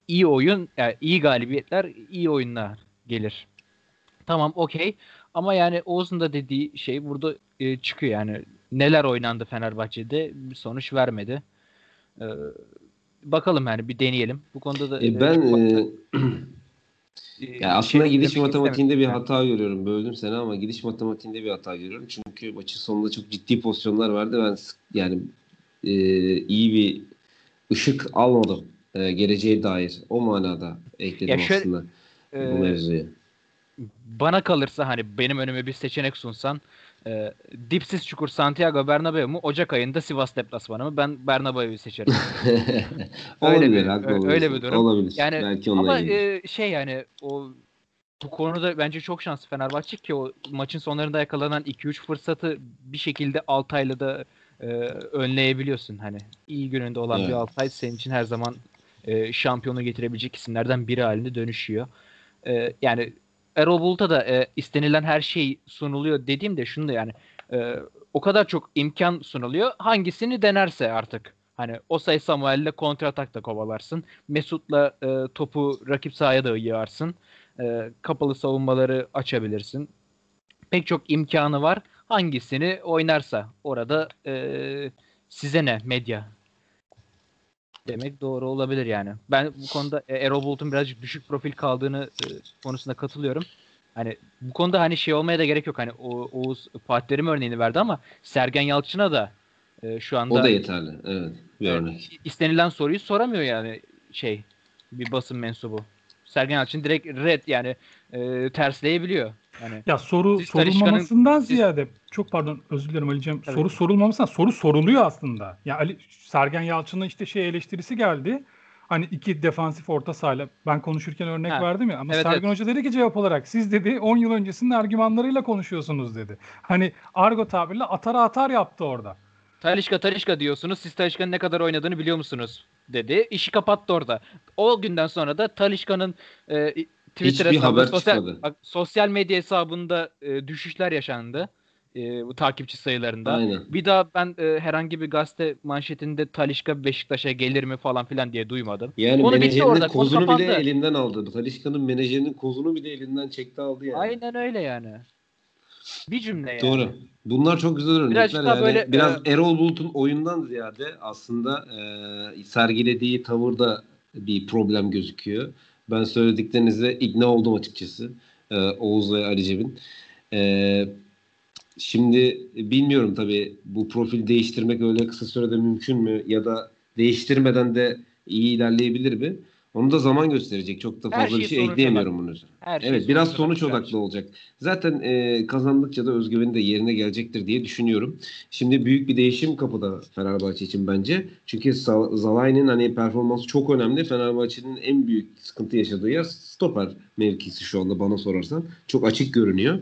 iyi oyun, yani iyi galibiyetler, iyi oyunlar gelir. Tamam okey ama yani Oğuz'un da dediği şey burada e, çıkıyor yani neler oynandı Fenerbahçe'de bir sonuç vermedi. Ee, bakalım yani bir deneyelim. Bu konuda da E, ben çok fazla, e, e, ya aslında şey gidiş demek matematiğinde bir hata görüyorum. Böldüm seni ama gidiş matematiğinde bir hata görüyorum. Çünkü maçın sonunda çok ciddi pozisyonlar vardı. Ben yani e, iyi bir ışık almadım. E, geleceğe dair. O manada ekledim Ya şöyle- aslında Ee, bu mevzuya. bana kalırsa hani benim önüme bir seçenek sunsan e, dipsiz çukur Santiago Bernabeu mu Ocak ayında Sivas deplasmanı mı ben Bernabeu'yu seçerim. olabilir, bir- öyle bir durum. Olabilir. Yani Belki Ama e, şey yani o bu konuda bence çok şanslı Fenerbahçe ki o maçın sonlarında yakalanan 2-3 fırsatı bir şekilde Altay'la da e, önleyebiliyorsun. Hani iyi gününde olan bir Evet. Altay senin için her zaman e, şampiyonu getirebilecek isimlerden biri halinde dönüşüyor. E, yani Erol Bulut'a da e, istenilen her şey sunuluyor dediğimde şunu da yani e, o kadar çok imkan sunuluyor. Hangisini denerse artık. Hani o sayı Samuel'le kontratakta kovalarsın. Mesut'la e, topu rakip sahaya da yığarsın. E, kapalı savunmaları açabilirsin. Pek çok imkanı var. Hangisini oynarsa orada e, size ne medya demek doğru olabilir yani. Ben bu konuda e, Erol Bulut'un birazcık düşük profil kaldığını e, konusunda katılıyorum. Hani bu konuda hani şey olmaya da gerek yok. Hani o, Oğuz Fatih Terim örneğini verdi ama Sergen Yalçın'a da e, şu anda O da yeterli. Evet. Bir e, örnek. istenilen soruyu soramıyor yani şey bir basın mensubu. Sergen Yalçın direkt red yani e, tersleyebiliyor. Yani Ya soru sorulmamasından ziyade çok pardon özür dilerim Ali'ciğim. Tabii. Soru sorulmamasından soru soruluyor aslında. Ya Ali Sergen Yalçın'ın işte şey eleştirisi geldi. Hani iki defansif orta sahayla ben konuşurken örnek Ha. verdim ya ama Evet, Sergen evet. Hoca dedi ki cevap olarak siz dedi 10 yıl öncesinin argümanlarıyla konuşuyorsunuz dedi. Hani argo tabirle atar atar yaptı orada. Talişka Talişka diyorsunuz. Siz Talişka'nın ne kadar oynadığını biliyor musunuz? dedi. İşi kapattı orada. O günden sonra da Talişka'nın e, Twitter Hiçbir hesabında, haber sosyal, çıkmadı. bak, sosyal medya hesabında e, düşüşler yaşandı. E, bu takipçi sayılarında. Aynen. Bir daha ben e, herhangi bir gazete manşetinde Talişka Beşiktaş'a gelir mi falan filan diye duymadım. Yani Konu menajerinin orada, konu kozunu bile elinden aldı. Talişka'nın menajerinin kozunu bile elinden çekti aldı yani. Aynen öyle yani. Bir cümle yani. Doğru. Bunlar çok güzel örnekler. Daha yani böyle, biraz e, Erol Bulut'un oyundan ziyade aslında e, sergilediği tavırda bir problem gözüküyor. Ben söylediklerinizle ikna oldum açıkçası. E, Oğuz ve Ali Cebin. E, şimdi bilmiyorum tabii bu profil değiştirmek öyle kısa sürede mümkün mü ya da değiştirmeden de iyi ilerleyebilir mi? Onu da zaman gösterecek. Çok da fazla bir şey şey ekleyemiyorum bunun üzerine. Her şey Evet biraz sonuç odaklı odaklı olacak. Zaten e, kazandıkça da özgüveni de yerine gelecektir diye düşünüyorum. Şimdi büyük bir değişim kapıda Fenerbahçe için bence. Çünkü Zalai'nin hani performansı çok önemli. Fenerbahçe'nin en büyük sıkıntı yaşadığı yer stoper mevkisi şu anda bana sorarsan. Çok açık görünüyor.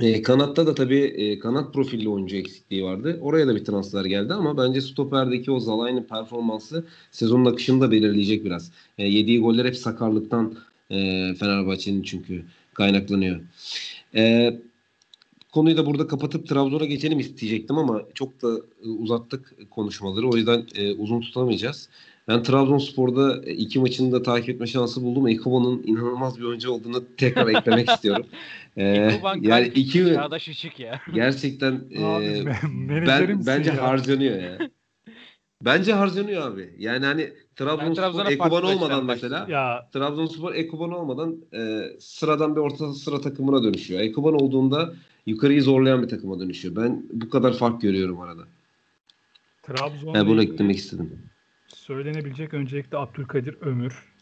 E, kanatta da tabii e, kanat profilli oyuncu eksikliği vardı. Oraya da bir transfer geldi ama bence stoperdeki o Zalai'nin performansı sezonun akışını da belirleyecek biraz. E, yediği goller hep sakarlıktan e, Fenerbahçe'nin çünkü kaynaklanıyor. E, konuyu da burada kapatıp Trabzon'a geçelim isteyecektim ama çok da e, uzattık konuşmaları. O yüzden e, uzun tutamayacağız. Ben Trabzonspor'da e, iki maçını da takip etme şansı buldum. Ekoban'ın inanılmaz bir oyuncu olduğunu tekrar eklemek istiyorum. E, Ekuban yani iki Çağdaş Işık ya. gerçekten Abi, e, ben, bence ya? harcanıyor ya. Bence harcanıyor abi. Yani hani Trabzonspor Ekuban olmadan mesela Ya Trabzonspor Ekuban olmadan e, sıradan bir orta sıra takımına dönüşüyor. Ekuban olduğunda yukarıyı zorlayan bir takıma dönüşüyor. Ben bu kadar fark görüyorum arada. Trabzon'la Ben bunu eklemek istedim. Söylenebilecek öncelikle Abdülkadir Ömür.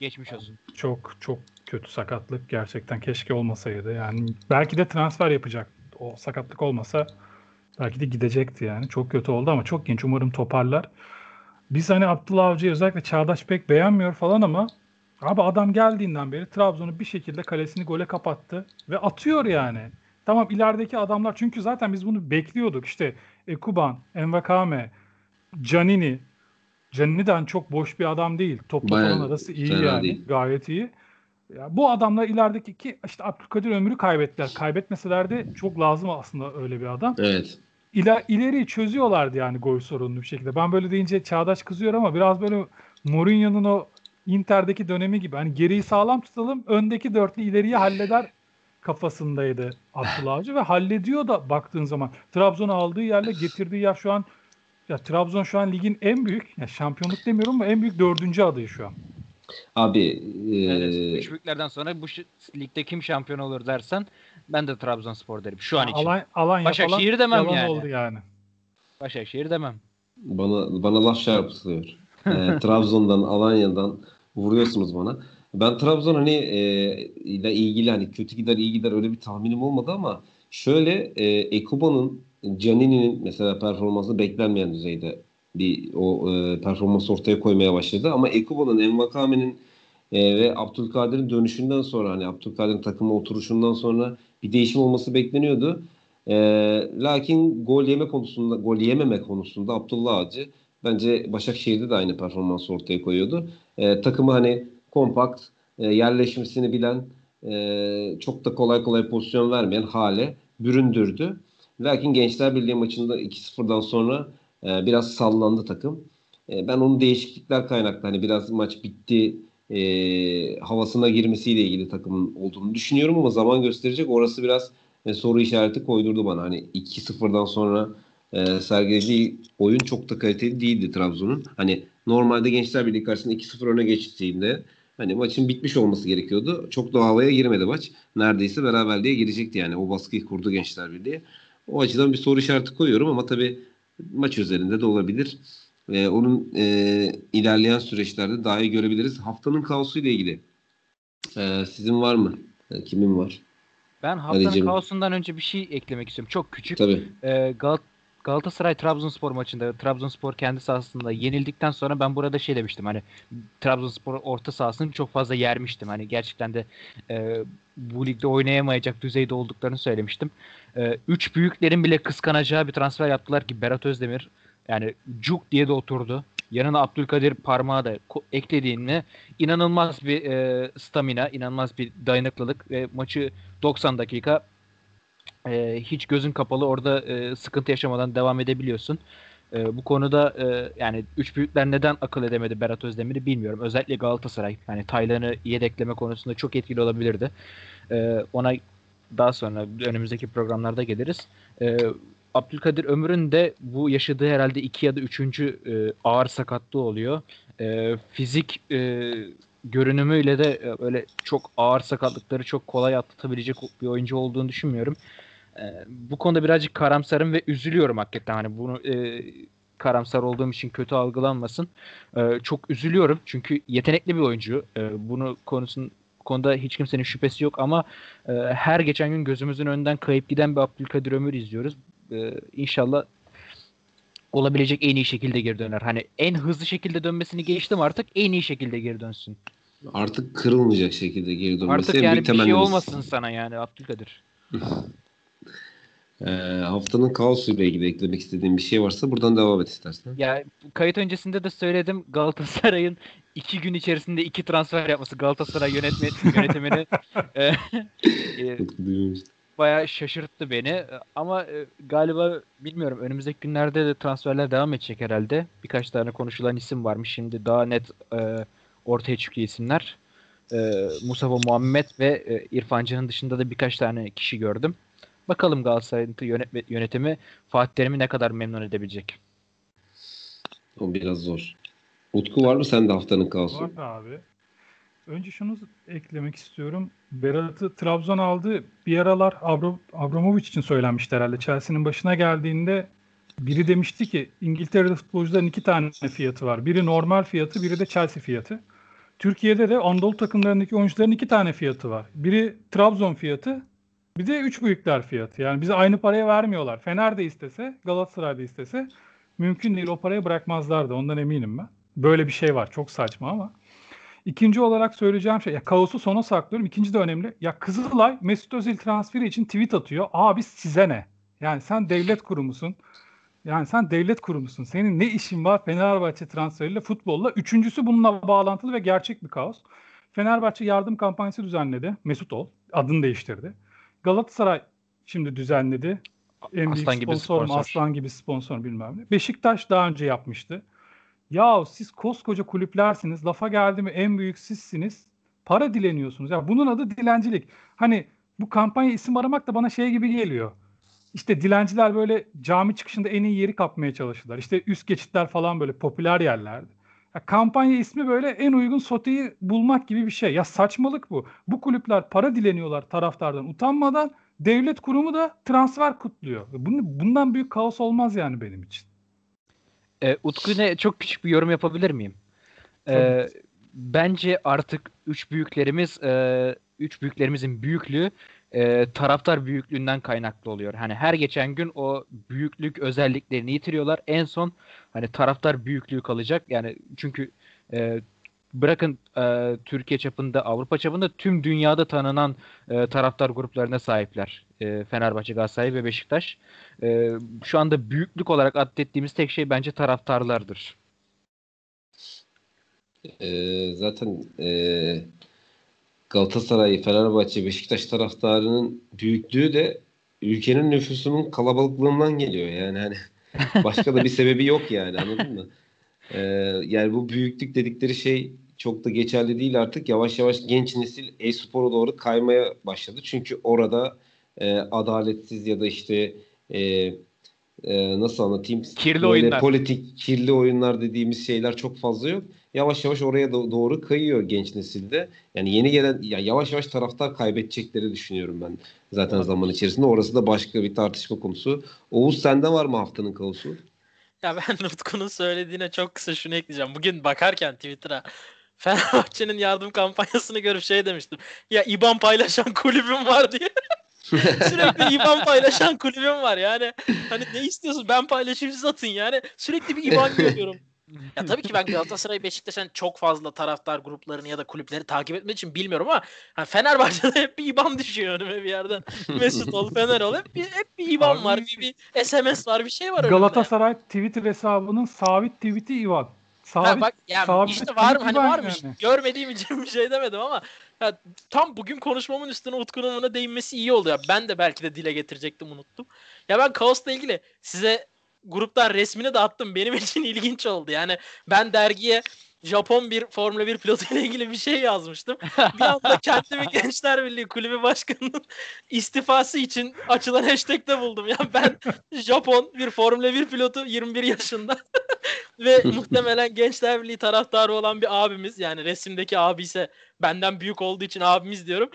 Geçmiş olsun. Çok çok kötü sakatlık. Gerçekten keşke olmasaydı. Yani belki de transfer yapacak. O sakatlık olmasa belki de gidecekti yani. Çok kötü oldu ama çok genç. Umarım toparlar. Biz hani Abdullah Avcı'yı özellikle Çağdaş pek beğenmiyor falan ama abi adam geldiğinden beri Trabzon'u bir şekilde kalesini gole kapattı ve atıyor yani. Tamam ilerideki adamlar çünkü zaten biz bunu bekliyorduk. İşte Ekuban, Envakame, Canini. Canini'den çok boş bir adam değil. Topla Bayağı falan arası iyi yani. değil. Gayet iyi. Ya bu adamlar ilerideki ki işte Abdülkadir Ömür'ü kaybettiler. Kaybetmeseler de çok lazım aslında öyle bir adam. Evet. İler, ileriyi çözüyorlardı yani gol sorununu bir şekilde. Ben böyle deyince Çağdaş kızıyor ama biraz böyle Mourinho'nun o Inter'deki dönemi gibi. Hani geriyi sağlam tutalım, öndeki dörtlü ileriyi halleder kafasındaydı Abdullah Avcı ve hallediyor da baktığın zaman. Trabzon'u aldığı yerle getirdiği yer şu an ya Trabzon şu an ligin en büyük, ya şampiyonluk demiyorum ama en büyük dördüncü adayı şu an. Abi e, Evet, üç büyüklerden sonra bu ligde kim şampiyon olur dersen ben de Trabzonspor derim şu an için. Alanya, Alanya Başakşehir falan demem yani. oldu yani. Başakşehir demem. bana bana laf çarpıtılıyor. E, Trabzon'dan, Alanya'dan vuruyorsunuz bana. Ben Trabzon hani e, ile ilgili hani kötü gider iyi gider öyle bir tahminim olmadı ama şöyle e, Ekuban'ın Canini'nin mesela performansı beklenmeyen düzeyde bir o e, performans ortaya koymaya başladı ama Ekuban'ın Envakame'nin e, ve Abdülkadir'in dönüşünden sonra hani Abdülkadir'in takıma oturuşundan sonra bir değişim olması bekleniyordu. E, lakin gol yeme konusunda gol yememe konusunda Abdullah Avcı bence Başakşehir'de de aynı performansı ortaya koyuyordu. E, takımı hani kompakt, e, yerleşmesini bilen, e, çok da kolay kolay pozisyon vermeyen hale büründürdü. Lakin Gençler Birliği maçında 2-0'dan sonra e, biraz sallandı takım. E, ben onun değişiklikler kaynaklı hani biraz maç bitti e, havasına girmesiyle ilgili takımın olduğunu düşünüyorum ama zaman gösterecek. Orası biraz e, soru işareti koydurdu bana. Hani 2-0'dan sonra e, sergilediği oyun çok da kaliteli değildi Trabzon'un. Hani normalde Gençler Birliği karşısında 2-0 öne geçtiğinde hani maçın bitmiş olması gerekiyordu. Çok da havaya girmedi maç. Neredeyse beraberliğe girecekti yani. O baskıyı kurdu Gençler Birliği. O açıdan bir soru işareti koyuyorum ama tabii maç üzerinde de olabilir. E, onun e, ilerleyen süreçlerde daha iyi görebiliriz. Haftanın kaosu ile ilgili e, sizin var mı? E, kimin var? Ben haftanın Ali'cim. kaosundan önce bir şey eklemek istiyorum. Çok küçük. Tabii. Ee, Gal Galatasaray Trabzonspor maçında Trabzonspor kendi sahasında yenildikten sonra ben burada şey demiştim hani Trabzonspor orta sahasını çok fazla yermiştim. Hani gerçekten de e, bu ligde oynayamayacak düzeyde olduklarını söylemiştim. E, üç büyüklerin bile kıskanacağı bir transfer yaptılar ki Berat Özdemir yani cuk diye de oturdu. Yanına Abdülkadir parmağı da eklediğinde inanılmaz bir e, stamina, inanılmaz bir dayanıklılık ve maçı 90 dakika e, hiç gözün kapalı orada e, sıkıntı yaşamadan devam edebiliyorsun. E, bu konuda e, yani üç büyükler neden akıl edemedi Berat Özdemir'i bilmiyorum. Özellikle Galatasaray yani Taylan'ı yedekleme konusunda çok etkili olabilirdi. E, ona daha sonra önümüzdeki programlarda geliriz. E, Abdülkadir Ömür'ün de bu yaşadığı herhalde iki ya da üçüncü e, ağır sakatlığı oluyor. E, fizik e, görünümüyle de e, öyle çok ağır sakatlıkları çok kolay atlatabilecek bir oyuncu olduğunu düşünmüyorum. E, bu konuda birazcık karamsarım ve üzülüyorum hakikaten. Hani bunu e, karamsar olduğum için kötü algılanmasın. E, çok üzülüyorum çünkü yetenekli bir oyuncu. E, bunu konusun konuda hiç kimsenin şüphesi yok ama e, her geçen gün gözümüzün önünden kayıp giden bir Abdülkadir Ömür izliyoruz. E, inşallah olabilecek en iyi şekilde geri döner. Hani en hızlı şekilde dönmesini geçtim artık en iyi şekilde geri dönsün. Artık kırılmayacak şekilde geri dönmesi Artık yani büyük bir şey olmasın sana yani Abdülkadir. E, haftanın kaosu ile ilgili eklemek istediğin bir şey varsa buradan devam et istersen. Ya kayıt öncesinde de söyledim Galatasaray'ın iki gün içerisinde iki transfer yapması Galatasaray yönetme, yönetimini e, e, bayağı şaşırttı beni. Ama e, galiba bilmiyorum önümüzdeki günlerde de transferler devam edecek herhalde. Birkaç tane konuşulan isim varmış. Şimdi daha net e, ortaya çıkıyor isimler. E, Mustafa Muhammed ve e, İrfan Can'ın dışında da birkaç tane kişi gördüm. Bakalım Galatasaray'ın yönetme, yönetimi Fatih Terim'i ne kadar memnun edebilecek. O biraz zor. Utku var mı sende haftanın kaosu? Var abi. Önce şunu eklemek istiyorum. Berat'ı Trabzon aldı. Bir aralar Abro, Abramovich için söylenmişti herhalde. Chelsea'nin başına geldiğinde biri demişti ki İngiltere'de futbolcuların iki tane fiyatı var. Biri normal fiyatı, biri de Chelsea fiyatı. Türkiye'de de Anadolu takımlarındaki oyuncuların iki tane fiyatı var. Biri Trabzon fiyatı, bir de üç büyükler fiyatı. Yani bize aynı paraya vermiyorlar. Fener de istese, Galatasaray da istese mümkün değil o parayı bırakmazlardı. Ondan eminim ben. Böyle bir şey var. Çok saçma ama. İkinci olarak söyleyeceğim şey, ya kaosu sona saklıyorum. İkinci de önemli. Ya Kızılay Mesut Özil transferi için tweet atıyor. Abi size ne? Yani sen devlet kurumusun. Yani sen devlet kurumusun. Senin ne işin var Fenerbahçe transferiyle, futbolla? Üçüncüsü bununla bağlantılı ve gerçek bir kaos. Fenerbahçe yardım kampanyası düzenledi. Mesut Ol. Adını değiştirdi. Galatasaray şimdi düzenledi. En büyük Aslan gibi sponsor. Aslan gibi sponsor bilmem ne. Beşiktaş daha önce yapmıştı. Ya siz koskoca kulüplersiniz. Lafa geldi mi en büyük sizsiniz. Para dileniyorsunuz. Ya bunun adı dilencilik. Hani bu kampanya isim aramak da bana şey gibi geliyor. İşte dilenciler böyle cami çıkışında en iyi yeri kapmaya çalıştılar. İşte üst geçitler falan böyle popüler yerlerdi. Ya kampanya ismi böyle en uygun soteyi bulmak gibi bir şey. Ya saçmalık bu. Bu kulüpler para dileniyorlar taraftardan utanmadan. Devlet kurumu da transfer kutluyor. Bundan büyük kaos olmaz yani benim için. E, Utku ne çok küçük bir yorum yapabilir miyim? E, bence artık üç büyüklerimiz e, üç büyüklerimizin büyüklüğü e, taraftar büyüklüğünden kaynaklı oluyor. Hani her geçen gün o büyüklük özelliklerini yitiriyorlar. En son hani taraftar büyüklüğü kalacak. Yani çünkü e, bırakın e, Türkiye çapında, Avrupa çapında tüm dünyada tanınan e, taraftar gruplarına sahipler. E, Fenerbahçe, Galatasaray ve Beşiktaş. E, şu anda büyüklük olarak adettiğimiz tek şey bence taraftarlardır. Ee, zaten e, Galatasaray, Fenerbahçe, Beşiktaş taraftarının büyüklüğü de ülkenin nüfusunun kalabalıklığından geliyor yani hani başka da bir sebebi yok yani anladın mı? Ee, yani bu büyüklük dedikleri şey çok da geçerli değil artık. Yavaş yavaş genç nesil e-spora doğru kaymaya başladı. Çünkü orada e, adaletsiz ya da işte e, e, nasıl anlatayım? Kirli Böyle oyunlar. Politik kirli oyunlar dediğimiz şeyler çok fazla yok. Yavaş yavaş oraya do- doğru kayıyor genç nesilde. Yani yeni gelen ya yavaş yavaş taraftar kaybedecekleri düşünüyorum ben zaten zaman içerisinde. Orası da başka bir tartışma konusu. Oğuz sende var mı haftanın kaosu? Ya ben Utku'nun söylediğine çok kısa şunu ekleyeceğim. Bugün bakarken Twitter'a Fenerbahçe'nin yardım kampanyasını görüp şey demiştim. Ya IBAN paylaşan kulübüm var diye. Sürekli IBAN paylaşan kulübüm var yani. Hani ne istiyorsun ben paylaşayım siz atın yani. Sürekli bir IBAN görüyorum. Ya tabii ki ben Galatasaray Beşiktaş'ın çok fazla taraftar gruplarını ya da kulüpleri takip etmek için bilmiyorum ama hani Fenerbahçe'de hep bir IBAN düşüyor önüme bir yerden. Mesut ol, Fener ol. Hep bir, hep bir IBAN Abi- var, bir, bir SMS var, bir şey var önümde. Galatasaray Twitter hesabının sabit tweet'i Ivan. Sabit, Ha bak ya sabit işte var tweet'i hani var varmış. yani. Görmediğim için bir şey demedim ama ya, tam bugün konuşmamın üstüne Utku'nun buna değinmesi iyi oldu ya. Ben de belki de dile getirecektim unuttum. Ya ben Kaos'la ilgili size gruptan resmini de attım. Benim için ilginç oldu. Yani ben dergiye Japon bir Formula 1 pilotu ile ilgili bir şey yazmıştım. Bir anda kendimi Gençler Birliği Kulübü Başkanı'nın istifası için açılan hashtag'te buldum. Ya ben Japon bir Formula 1 pilotu 21 yaşında ve muhtemelen Gençler Birliği taraftarı olan bir abimiz yani resimdeki abi ise benden büyük olduğu için abimiz diyorum.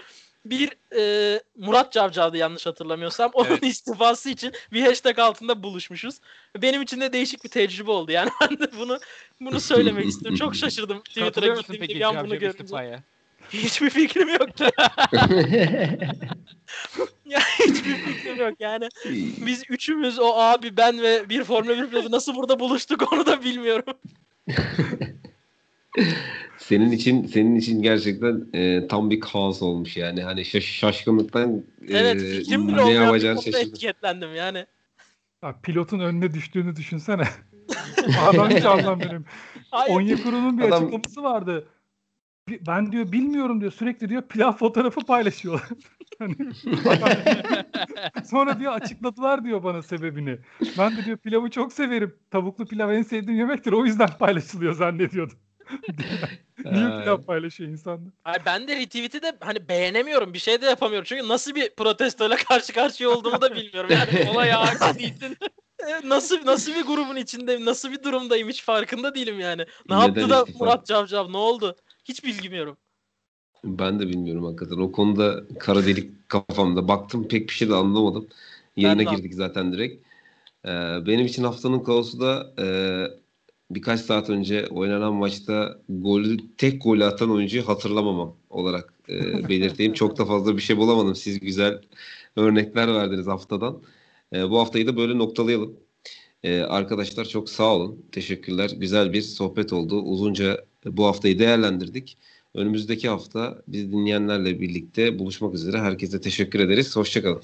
Bir e, Murat Cavcav'dı yanlış hatırlamıyorsam. Onun Evet. istifası için bir hashtag altında buluşmuşuz. Benim için de değişik bir tecrübe oldu. Yani ben de bunu bunu söylemek istedim. Çok şaşırdım Twitter'a gittiğimde bir an bunu görünce. istifaya? Hiçbir fikrim yok ki. ya hiçbir fikrim yok yani. Biz üçümüz o abi ben ve bir Formula 1 pilotu nasıl burada buluştuk onu da bilmiyorum. Senin için senin için gerçekten e, tam bir kaos olmuş yani. Hani şaş- şaşkınlıktan e, Evet fikrim bile ne yapacağını konuda şaşırdın. etiketlendim yani. Bak, pilotun önüne düştüğünü düşünsene. Adam hiç anlamıyorum. Hayır. Onyekuru'nun bir Adam- açıklaması vardı. Ben diyor bilmiyorum diyor sürekli diyor pilav fotoğrafı paylaşıyorlar. Hani Sonra diyor açıkladılar diyor bana sebebini. Ben de diyor pilavı çok severim. Tavuklu pilav en sevdiğim yemektir. O yüzden paylaşılıyor zannediyordum. Niye Ee, pilav paylaşıyor insanlar? Hayır, ben de retweet'i de hani beğenemiyorum. Bir şey de yapamıyorum. Çünkü nasıl bir protestoyla karşı karşıya olduğumu da bilmiyorum. Yani olay ağa değilsin. nasıl nasıl bir grubun içindeyim, nasıl bir durumdayım hiç farkında değilim yani. Ne Neden yaptı da istifa? Murat Cavcav ne oldu? Hiç bilmiyorum. Ben de bilmiyorum hakikaten. O konuda kara delik kafamda. Baktım pek bir şey de anlamadım. Yayına Ben de girdik zaten direkt. Ee, benim için haftanın kaosu da e, birkaç saat önce oynanan maçta golü tek golü atan oyuncuyu hatırlamamam olarak e, belirteyim. Çok da fazla bir şey bulamadım. Siz güzel örnekler verdiniz haftadan. E, bu haftayı da böyle noktalayalım. E, arkadaşlar çok sağ olun. Teşekkürler. Güzel bir sohbet oldu. Uzunca bu haftayı değerlendirdik. Önümüzdeki hafta biz dinleyenlerle birlikte buluşmak üzere. Herkese teşekkür ederiz. Hoşçakalın.